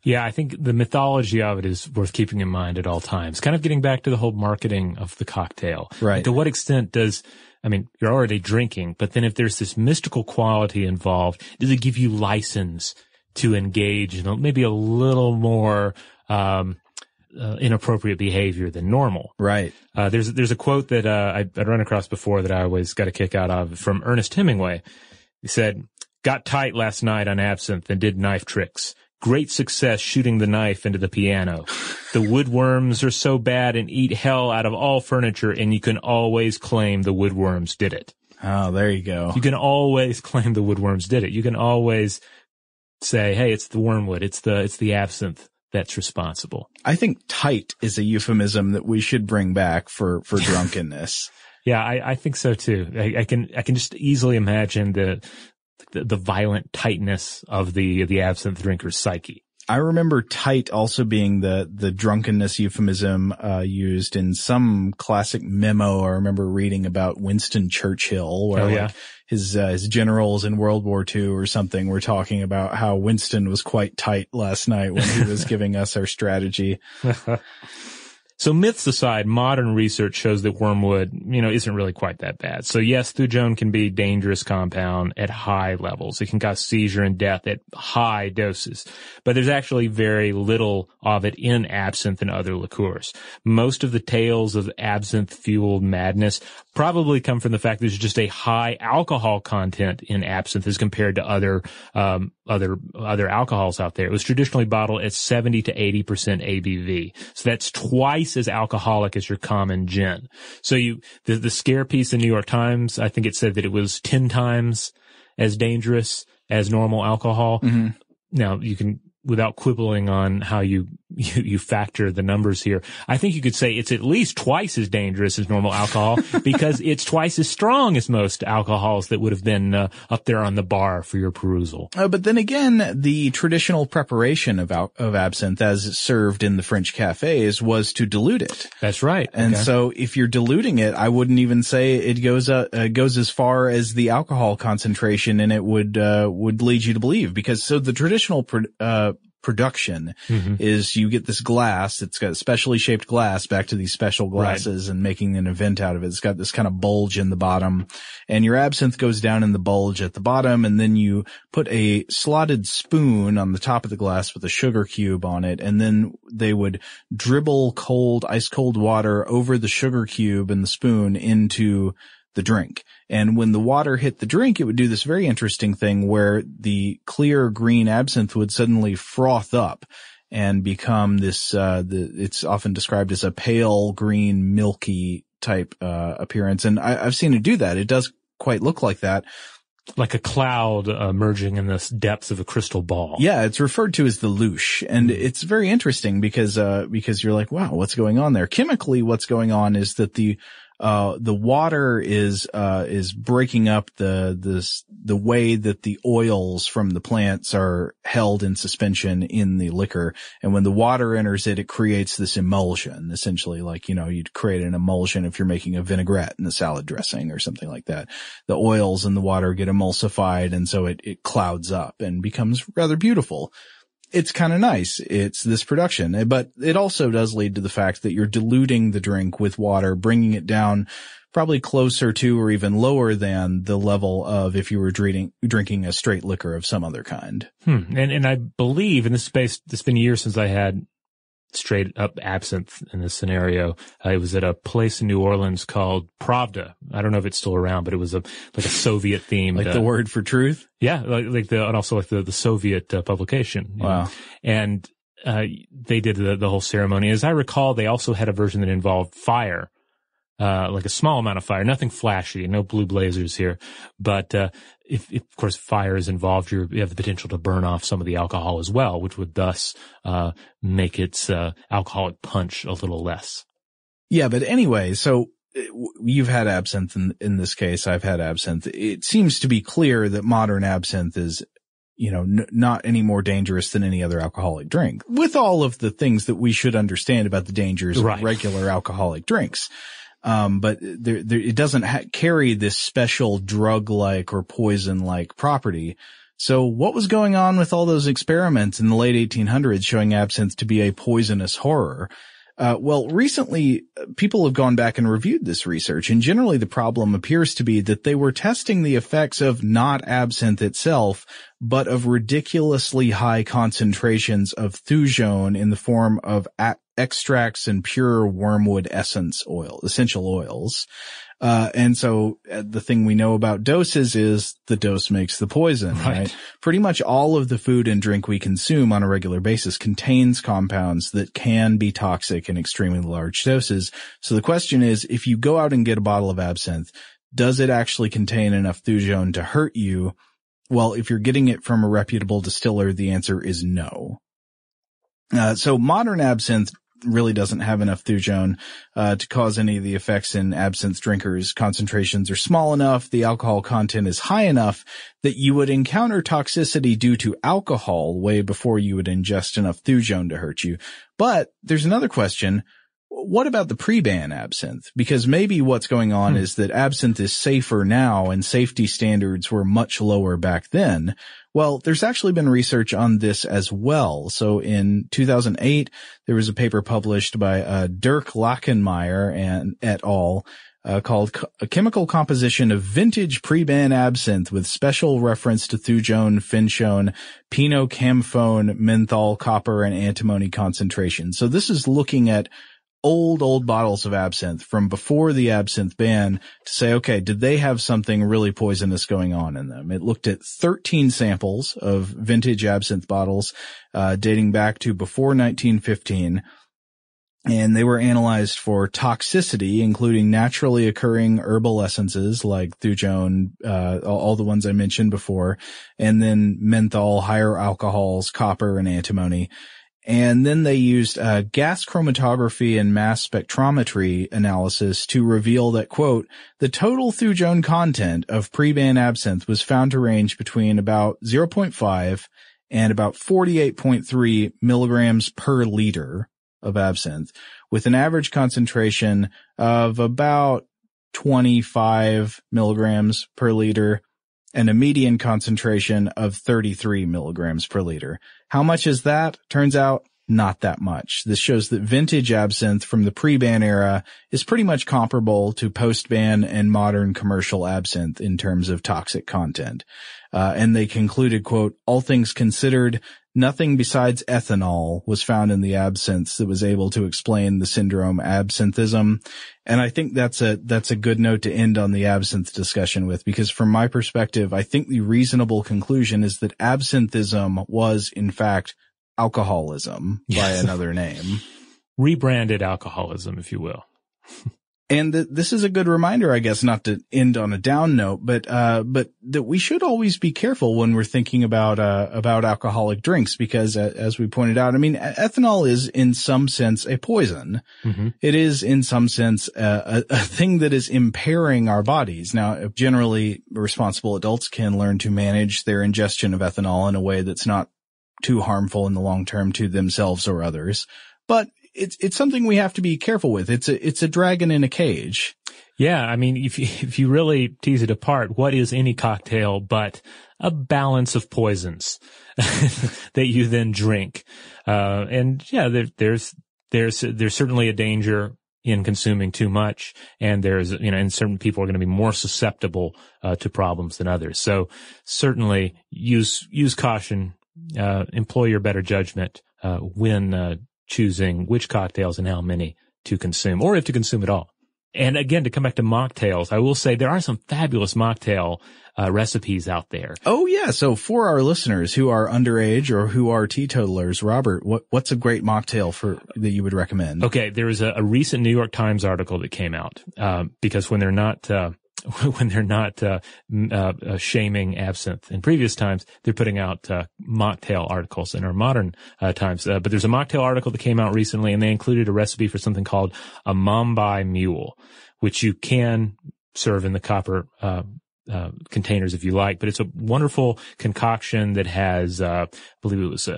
Yeah, I think the mythology of it is worth keeping in mind at all times. Kind of getting back to the whole marketing of the cocktail. Right. Like, to what extent does, I mean, you're already drinking, but then if there's this mystical quality involved, does it give you license to engage in maybe a little more, um, uh, inappropriate behavior than normal. Right. Uh, there's there's a quote that uh, I, I'd run across before that I always got a kick out of from Ernest Hemingway. He said, "Got tight last night on absinthe and did knife tricks. Great success shooting the knife into the piano. The woodworms are so bad and eat hell out of all furniture, and you can always claim the woodworms did it. Oh, there you go. You can always claim the woodworms did it. You can always say, "Hey, it's the wormwood. It's the it's the absinthe." That's responsible. I think tight is a euphemism that we should bring back for, for drunkenness. Yeah, I, I think so too. I, I can I can just easily imagine the, the the violent tightness of the the absinthe drinker's psyche. I remember tight also being the, the drunkenness euphemism, uh, used in some classic memo. I remember reading about Winston Churchill where Oh, like yeah. His, uh, his generals in World War II or something were talking about how Winston was quite tight last night when he was giving us our strategy. So myths aside, modern research shows that wormwood, you know, isn't really quite that bad. So yes, thujone can be a dangerous compound at high levels. It can cause seizure and death at high doses. But there's actually very little of it in absinthe and other liqueurs. Most of the tales of absinthe fueled madness probably come from the fact there's just a high alcohol content in absinthe as compared to other um, other other alcohols out there. It was traditionally bottled at 70 to 80 percent ABV, so that's twice as alcoholic as your common gin. So you the the scare piece in New York Times, I think it said that it was 10 times as dangerous as normal alcohol. Mm-hmm. Now you can without quibbling on how you, you, you factor the numbers here, I think you could say it's at least twice as dangerous as normal alcohol because it's twice as strong as most alcohols that would have been uh, up there on the bar for your perusal. Uh, but then again, the traditional preparation of al- of absinthe, as served in the French cafes, was to dilute it. That's right. And Okay. so, if you're diluting it, I wouldn't even say it goes uh, uh, goes as far as the alcohol concentration, and it would uh, would lead you to believe because so the traditional pro- uh, production Mhm. is you get this glass. It's got specially shaped glass back to these special glasses and making an event out of it. It's got this kind of bulge in the bottom and your absinthe goes down in the bulge at the bottom and then you put a slotted spoon on the top of the glass with a sugar cube on it. And then they would dribble cold, ice cold water over the sugar cube and the spoon into the drink. And when the water hit the drink, it would do this very interesting thing where the clear green absinthe would suddenly froth up and become this, uh, the, it's often described as a pale green, milky type, uh, appearance. And I, I've seen it do that. It does quite look like that. Like a cloud uh, merging in the depths of a crystal ball. Yeah, it's referred to as the louche and it's very interesting because, uh, because you're like, wow, what's going on there? Chemically, what's going on is that the, uh, the water is, uh, is breaking up the, this, the way that the oils from the plants are held in suspension in the liquor. And when the water enters it, it creates this emulsion, essentially like, you know, you'd create an emulsion if you're making a vinaigrette in a salad dressing or something like that. The oils in the water get emulsified and so it, it clouds up and becomes rather beautiful it's kind of nice. It's this production, but it also does lead to the fact that you're diluting the drink with water, bringing it down probably closer to or even lower than the level of if you were drinking, drinking a straight liquor of some other kind. Hmm. And and I believe in this space, it's been years since I had straight up absinthe in this scenario. Uh, it was at a place in New Orleans called Pravda. I don't know if it's still around, but it was a like a Soviet theme, Like the word for truth? Yeah, like, like the and also like the the Soviet uh, publication. Wow. know. And uh, they did the the whole ceremony. As I recall, they also had a version that involved fire. Uh, like a small amount of fire, nothing flashy, no blue blazers here. But, uh, if, if of course fire is involved, you have the potential to burn off some of the alcohol as well, which would thus, uh, make its, uh, alcoholic punch a little less. Yeah, but anyway, so uh, you've had absinthe in, in this case. I've had absinthe. It seems to be clear that modern absinthe is, you know, n- not any more dangerous than any other alcoholic drink with all of the things that we should understand about the dangers Right. of regular alcoholic drinks. Um, but there, there, it doesn't ha- carry this special drug-like or poison-like property. So what was going on with all those experiments in the late 1800s showing absinthe to be a poisonous horror? Uh, well, recently uh, people have gone back and reviewed this research and generally the problem appears to be that they were testing the effects of not absinthe itself, but of ridiculously high concentrations of thujone in the form of a- extracts and pure wormwood essence oil, essential oils. Uh, and so uh, the thing we know about doses is the dose makes the poison, right. Right. Pretty much all of the food and drink we consume on a regular basis contains compounds that can be toxic in extremely large doses. So the question is, if you go out and get a bottle of absinthe, does it actually contain enough thujone to hurt you? Well, if you're getting it from a reputable distiller, the answer is no. Uh, so modern absinthe really doesn't have enough thujone uh, to cause any of the effects in absinthe drinkers. Concentrations are small enough, the alcohol content is high enough that you would encounter toxicity due to alcohol way before you would ingest enough thujone to hurt you. But there's another question. What about the pre-ban absinthe? Because maybe what's going on is that absinthe is safer now and safety standards were much lower back then. Well, there's actually been research on this as well. So in 2008, there was a paper published by uh, Dirk Lachenmeier and et al. Uh, called Co- a chemical composition of vintage pre-ban absinthe with special reference to thujone, fenchone, pinocamphone, menthol, copper, and antimony concentration. So this is looking at old, old bottles of absinthe from before the absinthe ban to say, okay, did they have something really poisonous going on in them? It looked at 13 samples of vintage absinthe bottles, uh, dating back to before 1915 and they were analyzed for toxicity, including naturally occurring herbal essences like thujone, uh, all the ones I mentioned before, and then menthol, higher alcohols, copper, and antimony. And then they used uh, gas chromatography and mass spectrometry analysis to reveal that, quote, the total thujone content of pre-ban absinthe was found to range between about 0.5 and about 48.3 milligrams per liter of absinthe with an average concentration of about 25 milligrams per liter and a median concentration of 33 milligrams per liter. How much is that? Turns out not that much. This shows that vintage absinthe from the pre-ban era is pretty much comparable to post-ban and modern commercial absinthe in terms of toxic content. Uh, and they concluded, quote, all things considered, Nothing besides ethanol was found in the absinthe that was able to explain the syndrome absinthism. And I think that's a, that's a good note to end on the absinthe discussion with because from my perspective, I think the reasonable conclusion is that absinthism was in fact alcoholism by another name. Rebranded alcoholism, if you will. And th- this is a good reminder, I guess, not to end on a down note, but, uh, but that we should always be careful when we're thinking about, uh, about alcoholic drinks because uh, as we pointed out, I mean, ethanol is in some sense a poison. Mm-hmm. It is in some sense a, a, thing that is impairing our bodies. Now, generally responsible adults can learn to manage their ingestion of ethanol in a way that's not too harmful in the long term to themselves or others. But it's it's something we have to be careful with. It's a it's a dragon in a cage. Yeah, I mean, if you, if you really tease it apart, what is any cocktail but a balance of poisons that you then drink? Uh, and yeah, there, there's there's there's certainly a danger in consuming too much, and there's you know, and certain people are going to be more susceptible uh, to problems than others. So certainly use use caution, uh, employ your better judgment uh, when uh, choosing which cocktails and how many to consume or if to consume at all. And again, to come back to mocktails, I will say there are some fabulous mocktail uh, recipes out there. Oh yeah. So for our listeners who are underage or who are teetotalers, Robert, what, what's a great mocktail for that you would recommend? Okay. There was a, a recent New York Times article that came out, uh, because when they're not, uh, when they're not uh, uh, uh, shaming absinthe. In previous times, they're putting out uh, mocktail articles in our modern uh, times. Uh, but there's a mocktail article that came out recently, and they included a recipe for something called a Mumbai Mule, which you can serve in the copper uh, containers if you like, but it's a wonderful concoction that has, uh, I believe it was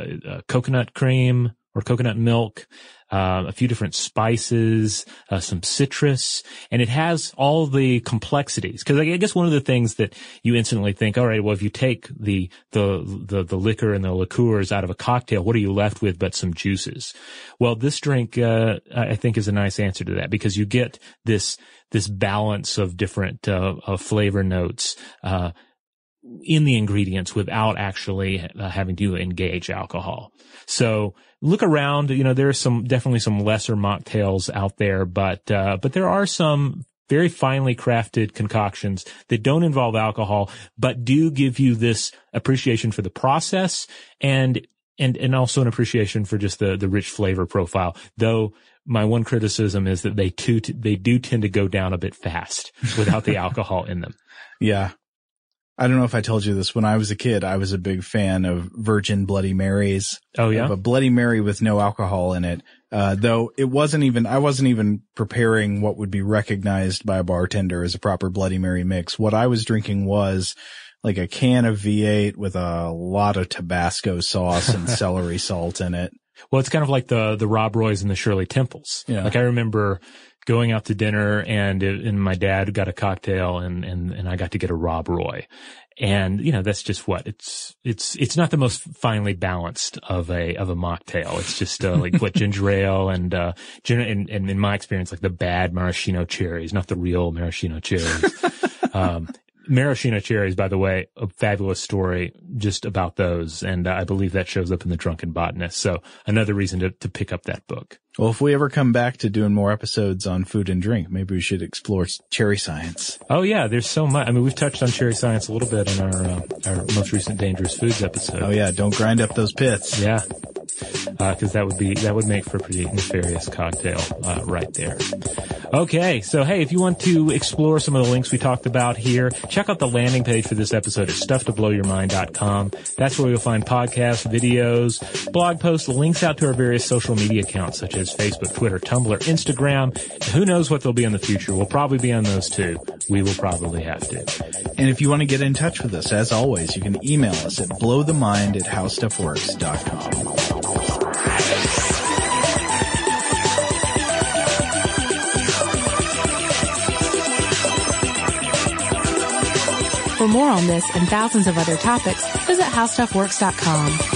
coconut cream or coconut milk, uh, a few different spices, uh, some citrus, and it has all the complexities. Because I guess one of the things that you instantly think, all right, well, if you take the the the, the liquor and the liqueurs out of a cocktail, what are you left with but some juices? Well, this drink, uh, I think, is a nice answer to that because you get this this balance of different uh, of flavor notes uh, in the ingredients without actually uh, having to engage alcohol. So look around. You know, there are some definitely some lesser mocktails out there, but uh, but there are some very finely crafted concoctions that don't involve alcohol, but do give you this appreciation for the process and and and also an appreciation for just the the rich flavor profile. Though my one criticism is that they too they do tend to go down a bit fast without the alcohol in them. Yeah, I don't know if I told you this. When I was a kid, I was a big fan of Virgin Bloody Marys. Oh yeah, a Bloody Mary with no alcohol in it. Uh, though it wasn't even, I wasn't even preparing what would be recognized by a bartender as a proper Bloody Mary mix. What I was drinking was like a can of V8 with a lot of Tabasco sauce and celery salt in it. Well, it's kind of like the the Rob Roys and the Shirley Temples. Yeah. Like I remember going out to dinner and it, and my dad got a cocktail and and and I got to get a Rob Roy. And you know that's just what it's it's it's not the most finely balanced of a of a mocktail. It's just uh, like what ginger ale and uh and, and in my experience like the bad maraschino cherries, not the real maraschino cherries. um, maraschino cherries, by the way, a fabulous story just about those. And I believe that shows up in the Drunken Botanist. So another reason to, to pick up that book. Well, if we ever come back to doing more episodes on food and drink, maybe we should explore cherry science. Oh yeah, there's so much. I mean, we've touched on cherry science a little bit in our uh, our most recent Dangerous Foods episode. Oh yeah, don't grind up those pits. Yeah, because uh, that would be that would make for a pretty nefarious cocktail uh, right there. Okay, so hey, if you want to explore some of the links we talked about here, check out the landing page for this episode at stufftoblowyourmind.com. That's where you'll find podcasts, videos, blog posts, links out to our various social media accounts such as Facebook, Twitter, Tumblr, Instagram. Who knows what they'll be in the future? We'll probably be on those too. We will probably have to. And if you want to get in touch with us, as always, you can email us at blowthemind at howstuffworks.com. For more on this and thousands of other topics, visit howstuffworks.com.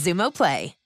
Xumo Play.